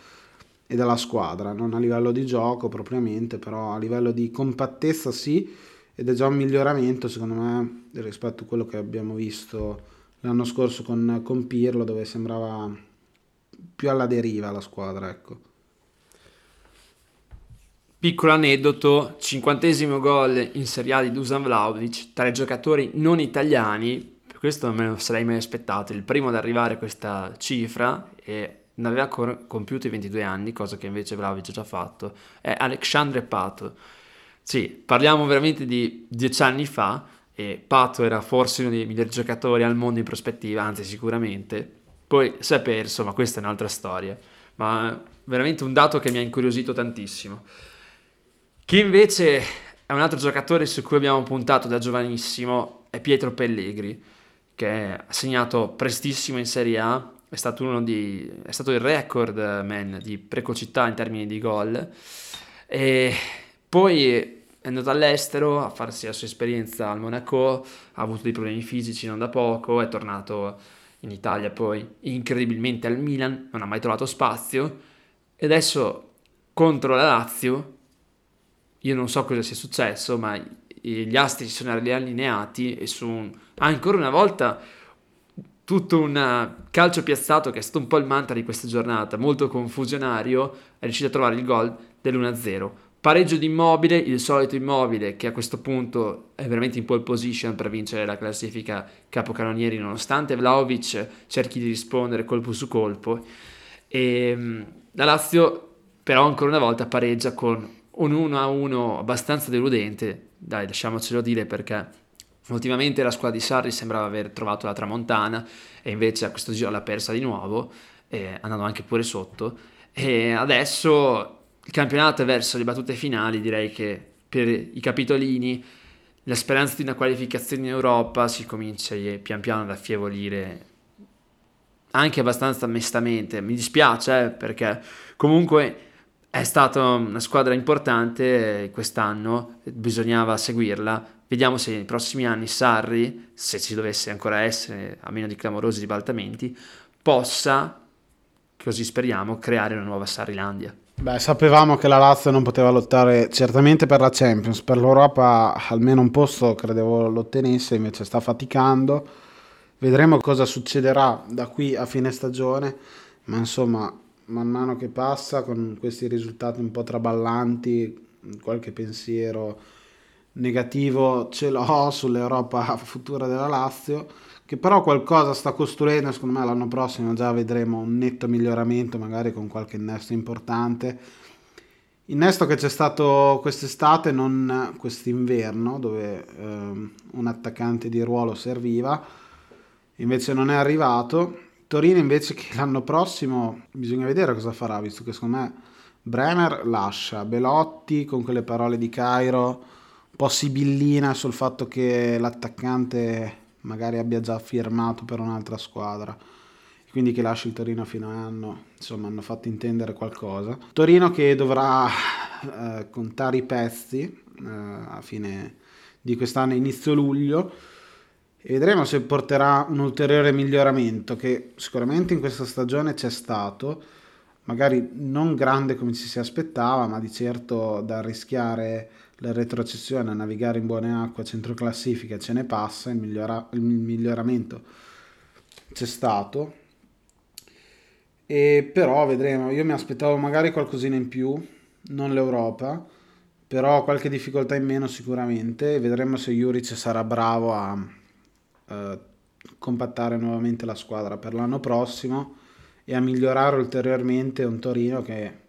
e della squadra, non a livello di gioco propriamente, però a livello di compattezza sì, ed è già un miglioramento secondo me rispetto a quello che abbiamo visto l'anno scorso con, con Pirlo dove sembrava più alla deriva la squadra, ecco. Piccolo aneddoto, cinquantesimo gol in Serie A di Dusan Vlaovic, tra i giocatori non italiani, questo me lo sarei mai aspettato, il primo ad arrivare a questa cifra e non aveva ancora compiuto i 22 anni, cosa che invece Vlaovic ha già fatto, è Alexandre Pato. Sì, parliamo veramente di dieci anni fa e Pato era forse uno dei migliori giocatori al mondo in prospettiva, anzi sicuramente. Poi si è perso, ma questa è un'altra storia. Ma veramente un dato che mi ha incuriosito tantissimo. Chi invece è un altro giocatore su cui abbiamo puntato da giovanissimo è Pietro Pellegri, che ha segnato prestissimo in Serie A è stato, di, è stato il record man di precocità in termini di gol. E poi è andato all'estero a farsi la sua esperienza al Monaco, ha avuto dei problemi fisici non da poco, è tornato in Italia poi incredibilmente al Milan, non ha mai trovato spazio. E adesso contro la Lazio io non so cosa sia successo ma gli astri si sono riallineati e su un, ancora una volta tutto un eh, calcio piazzato che è stato un po' il mantra di questa giornata, molto confusionario, è riuscito a trovare il gol dell'1-0. Pareggio di Immobile, il solito Immobile che a questo punto è veramente in pole position per vincere la classifica capocannonieri nonostante Vlaovic cerchi di rispondere colpo su colpo. E mm, la Lazio però ancora una volta pareggia con un 1-1 abbastanza deludente, dai lasciamocelo dire perché Ultimamente la squadra di Sarri sembrava aver trovato la tramontana e invece a questo giro l'ha persa di nuovo, eh, andando anche pure sotto. E adesso il campionato è verso le battute finali, direi che per i capitolini la speranza di una qualificazione in Europa si comincia pian piano ad affievolire anche abbastanza mestamente. Mi dispiace eh, perché comunque è stata una squadra importante quest'anno, bisognava seguirla Vediamo se nei prossimi anni Sarri, se ci dovesse ancora essere, a meno di clamorosi ribaltamenti, possa, così speriamo, creare una nuova Sarrilandia. Beh, sapevamo che la Lazio non poteva lottare certamente per la Champions, per l'Europa almeno un posto credevo lo ottenesse, invece sta faticando. Vedremo cosa succederà da qui a fine stagione, ma insomma, man mano che passa con questi risultati un po' traballanti, qualche pensiero negativo ce l'ho sull'Europa futura della Lazio, che però qualcosa sta costruendo, secondo me l'anno prossimo già vedremo un netto miglioramento, magari con qualche innesto importante. Innesto che c'è stato quest'estate, non quest'inverno, dove ehm, un attaccante di ruolo serviva, invece non è arrivato. Torino invece che l'anno prossimo bisogna vedere cosa farà, visto che secondo me Bremer lascia, Belotti con quelle parole di Cairo, un po' sibillina sul fatto che l'attaccante magari abbia già firmato per un'altra squadra quindi che lascia il Torino fino a anno, insomma hanno fatto intendere qualcosa. Torino che dovrà eh, contare i pezzi eh, a fine di quest'anno, inizio luglio, e vedremo se porterà un ulteriore miglioramento che sicuramente in questa stagione c'è stato, magari non grande come ci si aspettava, ma di certo da rischiare la retrocessione a navigare in buone acque centro classifica ce ne passa, il, migliora- il miglioramento c'è stato e però vedremo, io mi aspettavo magari qualcosina in più, non l'Europa, però qualche difficoltà in meno sicuramente. Vedremo se Juric sarà bravo a uh, compattare nuovamente la squadra per l'anno prossimo e a migliorare ulteriormente un Torino che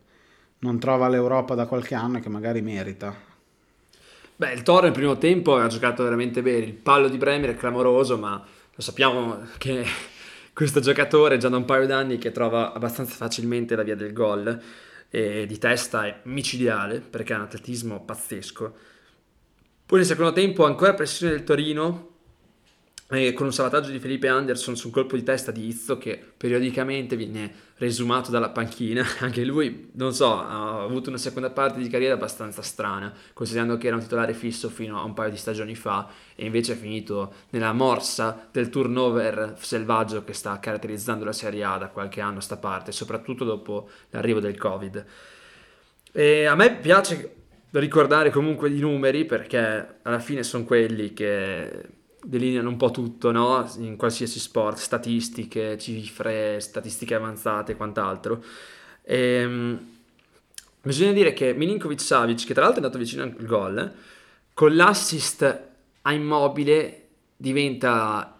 non trova l'Europa da qualche anno e che magari merita. Beh, il Toro nel primo tempo ha giocato veramente bene, il pallo di Bremer è clamoroso, ma lo sappiamo che questo giocatore già da un paio d'anni che trova abbastanza facilmente la via del gol e di testa è micidiale perché ha un atletismo pazzesco. Poi nel secondo tempo ancora pressione del Torino eh, con un salvataggio di Felipe Anderson su un colpo di testa di Izzo che periodicamente viene resumato dalla panchina. Anche lui, non so, ha avuto una seconda parte di carriera abbastanza strana, considerando che era un titolare fisso fino a un paio di stagioni fa e invece è finito nella morsa del turnover selvaggio che sta caratterizzando la Serie A da qualche anno a sta parte, soprattutto dopo l'arrivo del Covid. E a me piace ricordare comunque i numeri perché alla fine sono quelli che delineano un po' tutto, no? In qualsiasi sport, statistiche, cifre, statistiche avanzate e quant'altro. Ehm, bisogna dire che Milinkovic Savic, che tra l'altro è andato vicino al gol, con l'assist a immobile diventa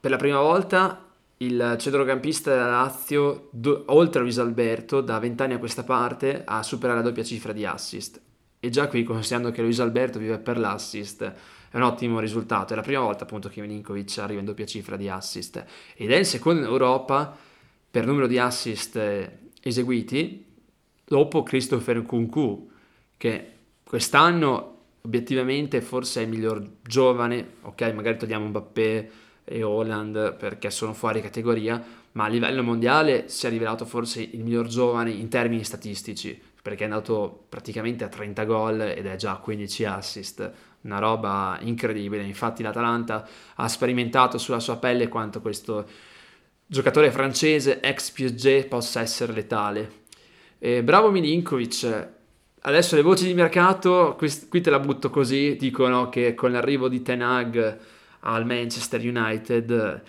per la prima volta il centrocampista della Lazio, do, oltre a Luis Alberto, da vent'anni a questa parte, a superare la doppia cifra di assist. E già qui, considerando che Luis Alberto vive per l'assist, è un ottimo risultato. È la prima volta appunto che Milinkovic arriva in doppia cifra di assist. Ed è il secondo in Europa per numero di assist eh, eseguiti dopo Christopher Kunku che quest'anno obiettivamente forse è il miglior giovane, ok magari togliamo Mbappé e Holland perché sono fuori categoria, ma a livello mondiale si è rivelato forse il miglior giovane in termini statistici perché è andato praticamente a 30 gol ed è già a 15 assist una roba incredibile. Infatti l'Atalanta ha sperimentato sulla sua pelle quanto questo giocatore francese ex PSG possa essere letale. E bravo Milinkovic. Adesso le voci di mercato, qui te la butto così, dicono che con l'arrivo di Ten Hag al Manchester United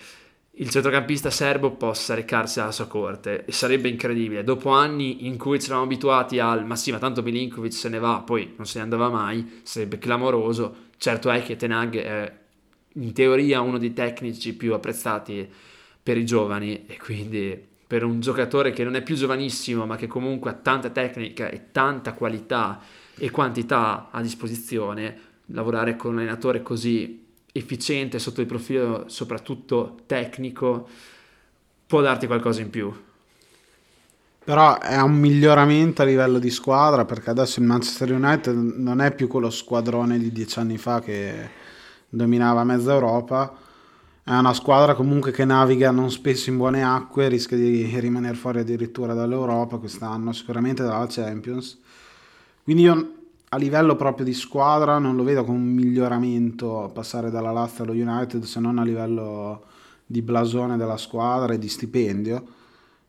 il centrocampista serbo possa recarsi alla sua corte e sarebbe incredibile. Dopo anni in cui ci eravamo abituati al ma sì, ma tanto Milinkovic se ne va, poi non se ne andava mai, sarebbe clamoroso. Certo è che Tenag è in teoria uno dei tecnici più apprezzati per i giovani e quindi per un giocatore che non è più giovanissimo ma che comunque ha tanta tecnica e tanta qualità e quantità a disposizione, lavorare con un allenatore così efficiente sotto il profilo soprattutto tecnico può darti qualcosa in più. Però è un miglioramento a livello di squadra perché adesso il Manchester United non è più quello squadrone di dieci anni fa che dominava mezza Europa. È una squadra comunque che naviga non spesso in buone acque, rischia di rimanere fuori addirittura dall'Europa quest'anno, sicuramente dalla Champions. Quindi io a livello proprio di squadra non lo vedo come un miglioramento passare dalla Lazio allo United se non a livello di blasone della squadra e di stipendio.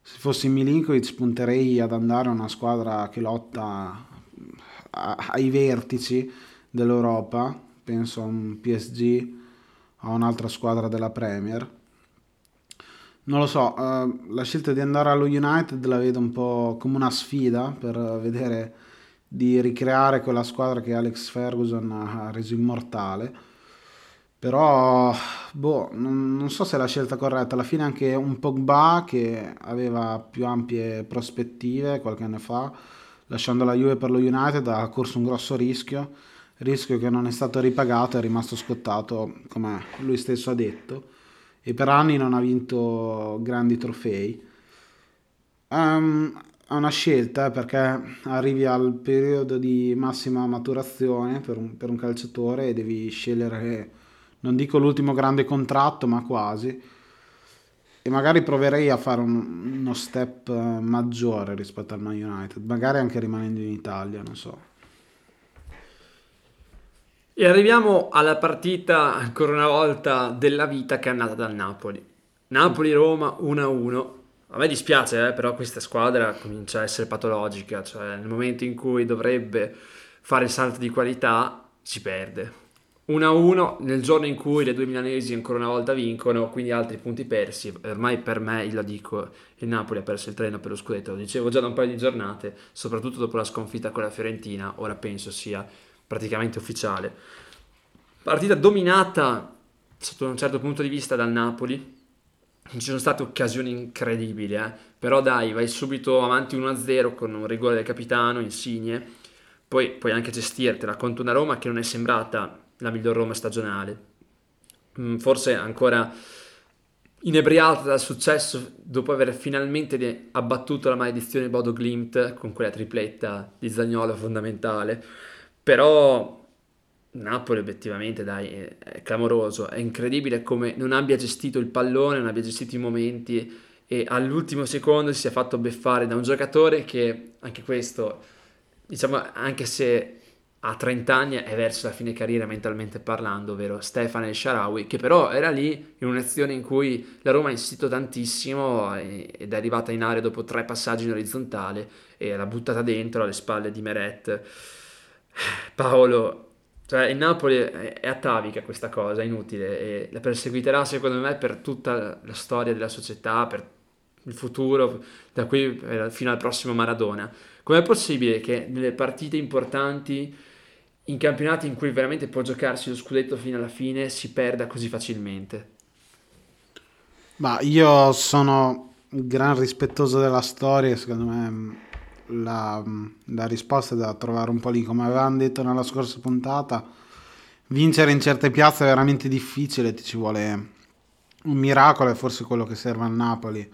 Se fossi Milinkovic punterei ad andare a una squadra che lotta ai vertici dell'Europa, penso a un PSG, a un'altra squadra della Premier. Non lo so, uh, la scelta di andare allo United la vedo un po' come una sfida per vedere di ricreare quella squadra che Alex Ferguson ha reso immortale. Però, boh, non, non, so se è la scelta corretta. Alla fine anche un Pogba che aveva più ampie prospettive qualche anno fa, lasciando la Juve per lo United ha corso un grosso rischio, rischio che non è stato ripagato, è rimasto scottato come lui stesso ha detto e per anni non ha vinto grandi trofei. Um, è una scelta eh, perché arrivi al periodo di massima maturazione per un, per un calciatore e devi scegliere, non dico l'ultimo grande contratto, ma quasi. E magari proverei a fare un, uno step maggiore rispetto al Man United, magari anche rimanendo in Italia, non so. E arriviamo alla partita ancora una volta della vita che è nata dal Napoli. Napoli-Roma 1-1. A me dispiace, eh, però questa squadra comincia a essere patologica, cioè nel momento in cui dovrebbe fare il salto di qualità si perde. 1-1 nel giorno in cui le due milanesi ancora una volta vincono, quindi altri punti persi. Ormai per me, lo dico, il Napoli ha perso il treno per lo scudetto, lo dicevo già da un paio di giornate, soprattutto dopo la sconfitta con la Fiorentina, ora penso sia praticamente ufficiale. Partita dominata sotto un certo punto di vista dal Napoli. Ci sono state occasioni incredibili, eh? però dai, vai subito avanti 1-0 con un rigore del capitano, Insigne, poi puoi anche gestirtela contro una Roma che non è sembrata la miglior Roma stagionale. Mm, forse ancora inebriata dal successo dopo aver finalmente abbattuto la maledizione Bodo Glimt con quella tripletta di Zagnolo fondamentale però Napoli obiettivamente dai, è clamoroso, è incredibile come non abbia gestito il pallone, non abbia gestito i momenti e all'ultimo secondo si sia fatto beffare da un giocatore che anche questo, diciamo, anche se ha 30 anni è verso la fine carriera mentalmente parlando, ovvero Stefano El Sharawi, che però era lì in un'azione in cui la Roma ha insistito tantissimo ed è arrivata in area dopo tre passaggi in orizzontale e l'ha buttata dentro alle spalle di Meret. Paolo, cioè il Napoli è atavica questa cosa, è inutile e la perseguiterà secondo me per tutta la storia della società, per il futuro, da qui fino al prossimo Maradona. Com'è possibile che nelle partite importanti, in campionati in cui veramente può giocarsi lo scudetto fino alla fine, si perda così facilmente? Ma io sono un gran rispettoso della storia, secondo me la, la risposta da trovare un po' lì, come avevamo detto nella scorsa puntata, vincere in certe piazze è veramente difficile, ti ci vuole un miracolo, è forse quello che serve al Napoli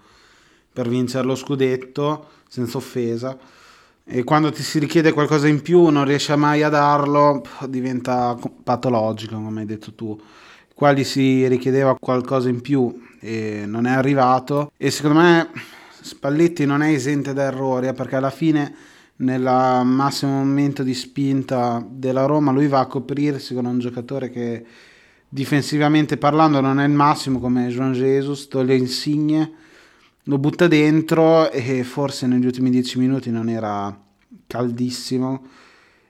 per vincere lo scudetto, senza offesa. E quando ti si richiede qualcosa in più, non riesce mai a darlo, diventa patologico, come hai detto tu. Qua gli si richiedeva qualcosa in più e non è arrivato. E secondo me Spalletti non è esente da errori, eh, perché alla fine nel massimo momento di spinta della Roma lui va a coprirsi con un giocatore che difensivamente parlando non è il massimo come Juan Jesus, toglie insigne, lo butta dentro e forse negli ultimi dieci minuti non era caldissimo.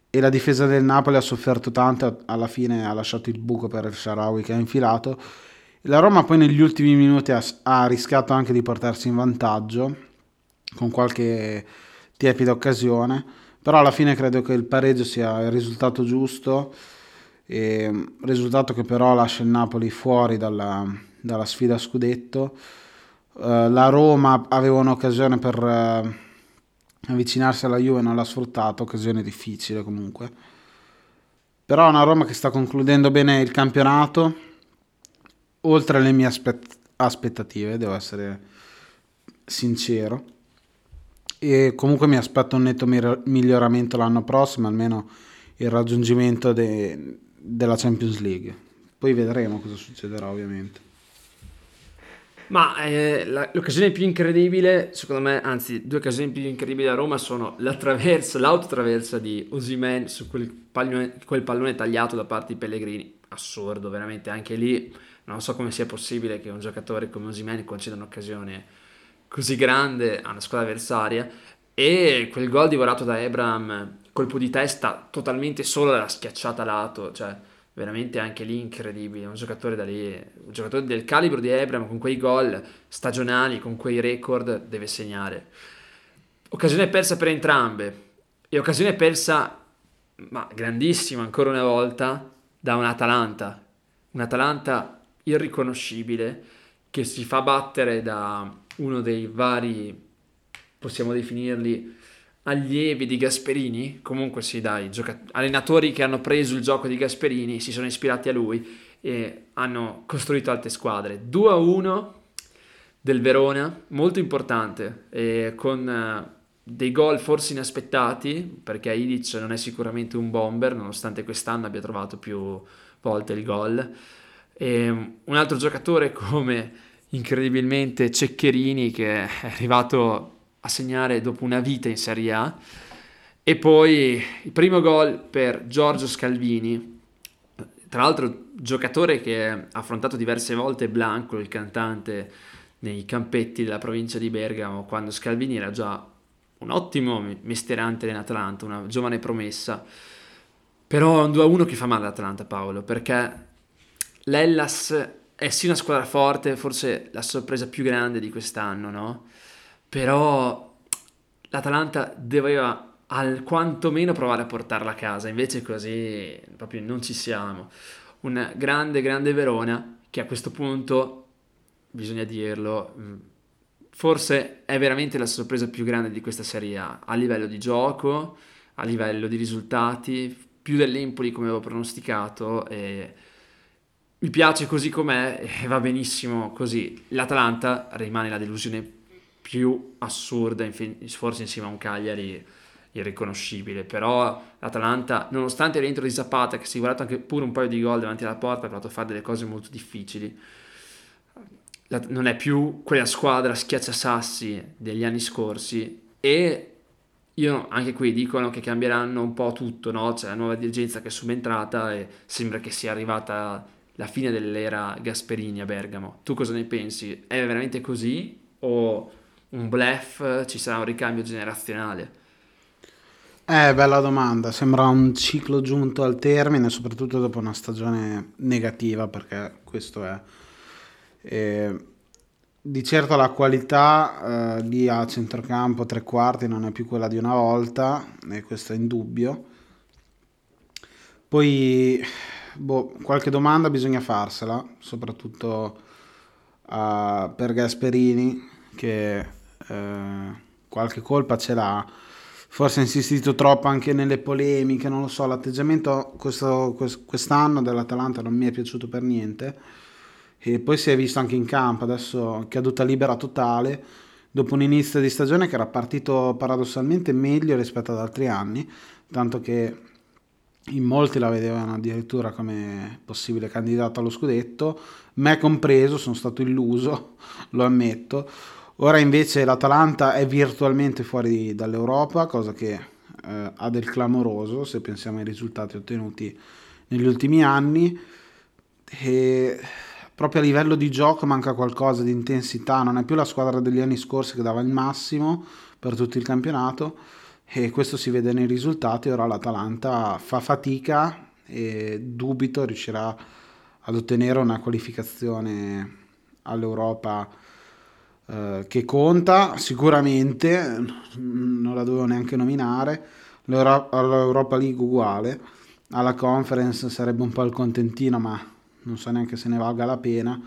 E la difesa del Napoli ha sofferto tanto, alla fine ha lasciato il buco per il Sharawi che ha infilato la Roma poi negli ultimi minuti ha, ha rischiato anche di portarsi in vantaggio con qualche tiepida occasione, però alla fine credo che il pareggio sia il risultato giusto, e, risultato che però lascia il Napoli fuori dalla, dalla sfida a scudetto. Uh, la Roma aveva un'occasione per uh, avvicinarsi alla Juve, non l'ha sfruttato, occasione difficile comunque. Però una Roma che sta concludendo bene il campionato, oltre alle mie aspett- aspettative, devo essere sincero. E comunque mi aspetto un netto mir- miglioramento l'anno prossimo, almeno il raggiungimento de- della Champions League. Poi vedremo cosa succederà, ovviamente. Ma eh, la, l'occasione più incredibile, secondo me, anzi, due occasioni più incredibili a Roma sono la traversa, l'autotraversa di Osimen su quel pallone, quel pallone tagliato da parte di Pellegrini. Assurdo, veramente, anche lì non so come sia possibile che un giocatore come Osimeni conceda un'occasione così grande a una squadra avversaria e quel gol divorato da Ebram, colpo di testa totalmente solo dalla schiacciata lato, cioè veramente anche lì incredibile, un giocatore lì, un giocatore del calibro di Ebram con quei gol stagionali, con quei record deve segnare. Occasione persa per entrambe e occasione persa, ma grandissima ancora una volta, da un Atalanta. Irriconoscibile che si fa battere da uno dei vari, possiamo definirli, allievi di Gasperini, comunque sì dai, gioca- allenatori che hanno preso il gioco di Gasperini, si sono ispirati a lui e hanno costruito altre squadre. 2-1 del Verona, molto importante, con uh, dei gol forse inaspettati, perché Ilic non è sicuramente un bomber, nonostante quest'anno abbia trovato più volte il gol. E un altro giocatore come incredibilmente Ceccherini che è arrivato a segnare dopo una vita in Serie A. E poi il primo gol per Giorgio Scalvini. Tra l'altro giocatore che ha affrontato diverse volte Blanco il cantante nei campetti della provincia di Bergamo quando Scalvini era già un ottimo mestierante nell'Atalanta una giovane promessa. Però è un 2-1 che fa male all'Atalanta Paolo perché l'Ellas è sì una squadra forte, forse la sorpresa più grande di quest'anno, no? Però l'Atalanta doveva al quantomeno provare a portarla a casa, invece così proprio non ci siamo. Un grande, grande Verona che a questo punto, bisogna dirlo, mm, forse è veramente la sorpresa più grande di questa Serie A, a livello di gioco, a livello di risultati, più dell'Empoli come avevo pronosticato e mi piace così com'è e va benissimo così. L'Atalanta rimane la delusione più assurda, forse insieme a un Cagliari irriconoscibile, però l'Atalanta, nonostante il rientro di Zapata, che si è guardato anche pure un paio di gol davanti alla porta, ha provato a fare delle cose molto difficili, non è più quella squadra schiacciasassi degli anni scorsi e io anche qui dicono che cambieranno un po' tutto, no? c'è la nuova dirigenza che è subentrata e sembra che sia arrivata la fine dell'era Gasperini a Bergamo. Tu cosa ne pensi? È veramente così o un blef? Ci sarà un ricambio generazionale? Eh, bella domanda. Sembra un ciclo giunto al termine, soprattutto dopo una stagione negativa, perché questo è. E di certo la qualità eh, lì a centrocampo, tre quarti, non è più quella di una volta, e questo è indubbio. Poi boh, qualche domanda bisogna farsela, soprattutto uh, per Gasperini, che uh, qualche colpa ce l'ha. Forse ha insistito troppo anche nelle polemiche, non lo so, l'atteggiamento questo, quest'anno dell'Atalanta non mi è piaciuto per niente. E poi si è visto anche in campo, adesso caduta libera totale, dopo un inizio di stagione che era partito paradossalmente meglio rispetto ad altri anni, tanto che in molti la vedevano addirittura come possibile candidato allo scudetto, me compreso, sono stato illuso, lo ammetto. Ora invece l'Atalanta è virtualmente fuori dall'Europa, cosa che eh, ha del clamoroso se pensiamo ai risultati ottenuti negli ultimi anni. E proprio a livello di gioco manca qualcosa di intensità, non è più la squadra degli anni scorsi che dava il massimo per tutto il campionato e questo si vede nei risultati. Ora l'Atalanta fa fatica e dubito riuscirà ad ottenere una qualificazione all'Europa eh, che conta sicuramente, non la dovevo neanche nominare, all'Europa League uguale, alla conference sarebbe un po' il contentino, ma non so neanche se ne valga la pena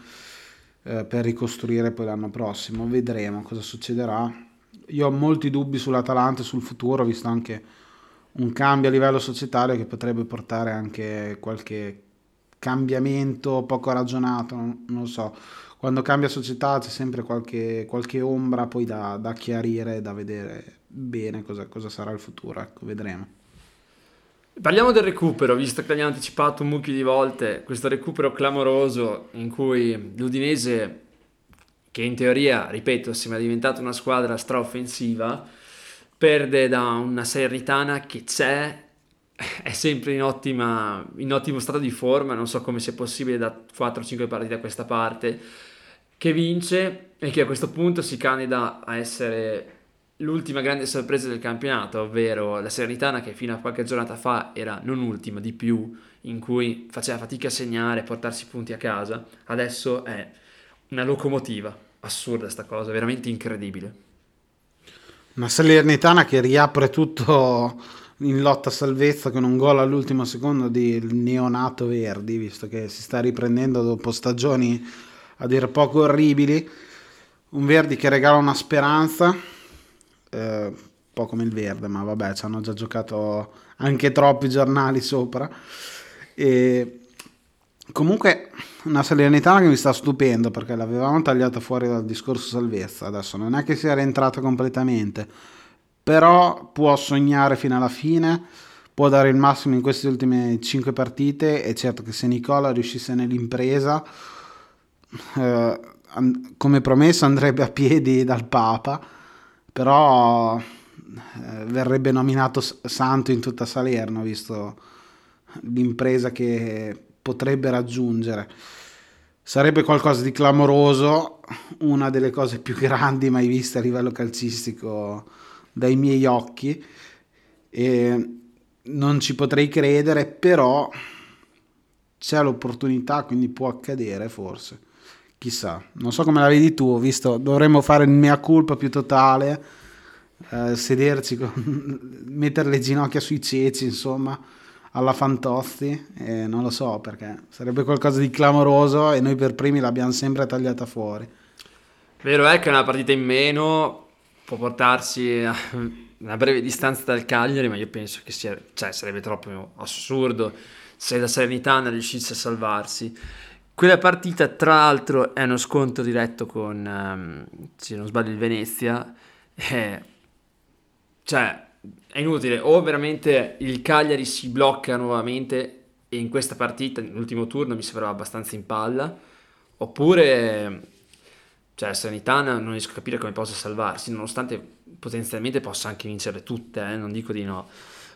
eh, per ricostruire poi l'anno prossimo. Vedremo cosa succederà io ho molti dubbi sull'Atalanta e sul futuro, visto anche un cambio a livello societario che potrebbe portare anche qualche cambiamento poco ragionato, non, non so. Quando cambia società c'è sempre qualche, qualche ombra poi da, da, chiarire, da vedere bene cosa, cosa sarà il futuro, ecco, vedremo. Parliamo del recupero, visto che l'abbiamo anticipato un mucchio di volte, questo recupero clamoroso in cui l'Udinese che in teoria, ripeto, sembra diventata una squadra straoffensiva, perde da una Salernitana che c'è, è sempre in, ottima, in ottimo stato di forma, non so come sia possibile da 4-5 partite a questa parte, che vince e che a questo punto si candida a essere l'ultima grande sorpresa del campionato, ovvero la Salernitana che fino a qualche giornata fa era non ultima, di più, in cui faceva fatica a segnare, e portarsi punti a casa, adesso è una locomotiva. Assurda sta cosa, veramente incredibile. Una Salernitana che riapre tutto in lotta a salvezza con un gol all'ultimo secondo di neonato Verdi, visto che si sta riprendendo dopo stagioni a dire poco orribili. Un Verdi che regala una speranza, eh, po' come il verde, ma vabbè, ci hanno già giocato anche troppi giornali sopra. E comunque una Salernitana che mi sta stupendo perché l'avevamo tagliata fuori dal discorso salvezza, adesso non è che sia rientrata completamente, però può sognare fino alla fine, può dare il massimo in queste ultime 5 partite e certo che se Nicola riuscisse nell'impresa, eh, come promesso andrebbe a piedi dal Papa, però eh, verrebbe nominato santo in tutta Salerno, visto l'impresa che potrebbe raggiungere. Sarebbe qualcosa di clamoroso, una delle cose più grandi mai viste a livello calcistico dai miei occhi e non ci potrei credere, però c'è l'opportunità, quindi può accadere forse. Chissà, non so come la vedi tu, visto dovremmo fare il mea culpa più totale, eh, sederci, con, mettere le ginocchia sui ceci, insomma, alla Fantozzi, e non lo so perché sarebbe qualcosa di clamoroso e noi per primi l'abbiamo sempre tagliata fuori. Vero è che una partita in meno può portarsi a una breve distanza dal Cagliari, ma io penso che sia, cioè, sarebbe troppo assurdo se la Serenità non riuscisse a salvarsi. Quella partita, tra l'altro, è uno scontro diretto con, um, se non sbaglio, il Venezia. Eh, cioè, è inutile, o veramente il Cagliari si blocca nuovamente e in questa partita, nell'ultimo turno, mi sembrava abbastanza in palla, oppure cioè Sanitana non riesco a capire come possa salvarsi, nonostante potenzialmente possa anche vincere tutte, eh, non dico di no,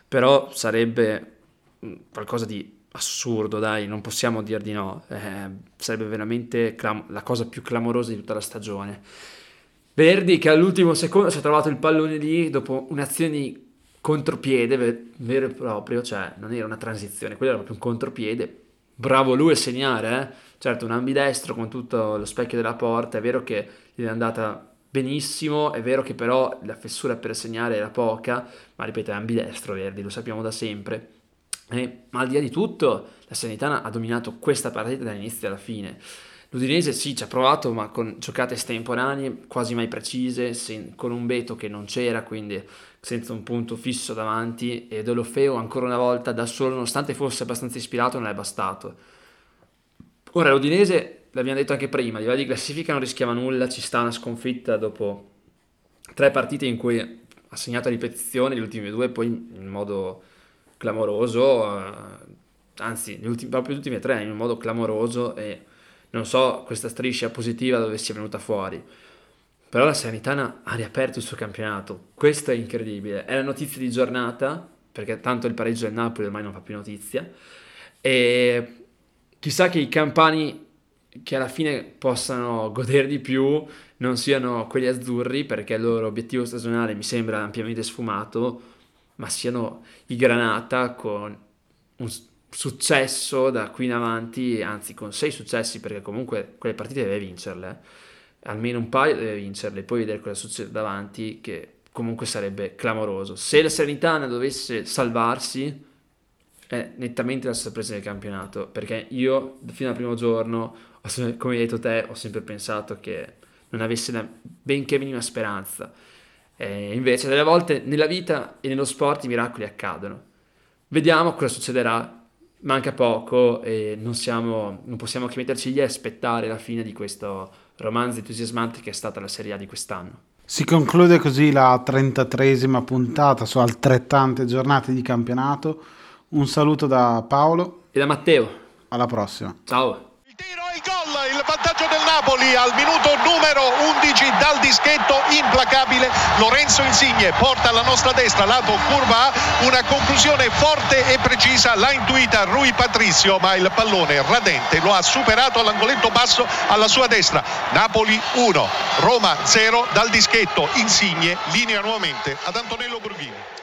però sarebbe mm, qualcosa di assurdo, dai, non possiamo dir di no, eh, sarebbe veramente clam- la cosa più clamorosa di tutta la stagione. Verdi che all'ultimo secondo si è trovato il pallone lì dopo un'azione di contropiede vero e proprio, cioè non era una transizione, quello era proprio un contropiede. Bravo lui a segnare, eh? certo un ambidestro con tutto lo specchio della porta, è vero che gli è andata benissimo, è vero che però la fessura per segnare era poca, ma ripeto è ambidestro Verdi, lo sappiamo da sempre. Eh, ma al di là di tutto, la Sanitana ha dominato questa partita dall'inizio alla fine. L'Udinese sì, ci ha provato, ma con giocate estemporanee, quasi mai precise, sen- con un Beto che non c'era, quindi senza un punto fisso davanti, e Dolofeo ancora una volta da solo, nonostante fosse abbastanza ispirato, non è bastato. Ora l'Udinese, l'abbiamo detto anche prima, a livello di classifica non rischiava nulla, ci sta una sconfitta dopo tre partite in cui ha segnato a ripetizione, le ultime due poi in modo clamoroso, eh, anzi ultimi, proprio le ultime tre in modo clamoroso e non so questa striscia positiva dove sia venuta fuori. Però la Sanitana ha riaperto il suo campionato. Questo è incredibile. È la notizia di giornata, perché tanto il pareggio del Napoli ormai non fa più notizia. E chissà che i campani che alla fine possano godere di più non siano quelli azzurri, perché il loro obiettivo stagionale mi sembra ampiamente sfumato, ma siano i Granata con un successo da qui in avanti, anzi con sei successi perché comunque quelle partite deve vincerle, almeno un paio deve vincerle, poi vedere cosa succede davanti che comunque sarebbe clamoroso. Se la Serenitana dovesse salvarsi è nettamente la sorpresa del campionato perché io fino al primo giorno, come hai detto te, ho sempre pensato che non avesse la benché minima speranza. E invece delle volte nella vita e nello sport i miracoli accadono. Vediamo cosa succederà manca poco e non, siamo, non possiamo che metterci lì e aspettare la fine di questo romanzo entusiasmante che è stata la Serie A di quest'anno. Si conclude così la 33esima puntata su altrettante giornate di campionato. Un saluto da Paolo e da Matteo. Alla prossima. Ciao. Il tiro il gol, il vantaggio del Napoli al minuto numero 11 dal dischetto implacabile. Lorenzo Insigne porta alla nostra destra, lato curva A, una conclusione forte e precisa, l'ha intuita Rui Patrizio, ma il pallone radente lo ha superato all'angoletto basso alla sua destra. Napoli 1, Roma 0 dal dischetto, Insigne linea nuovamente ad Antonello Burghini.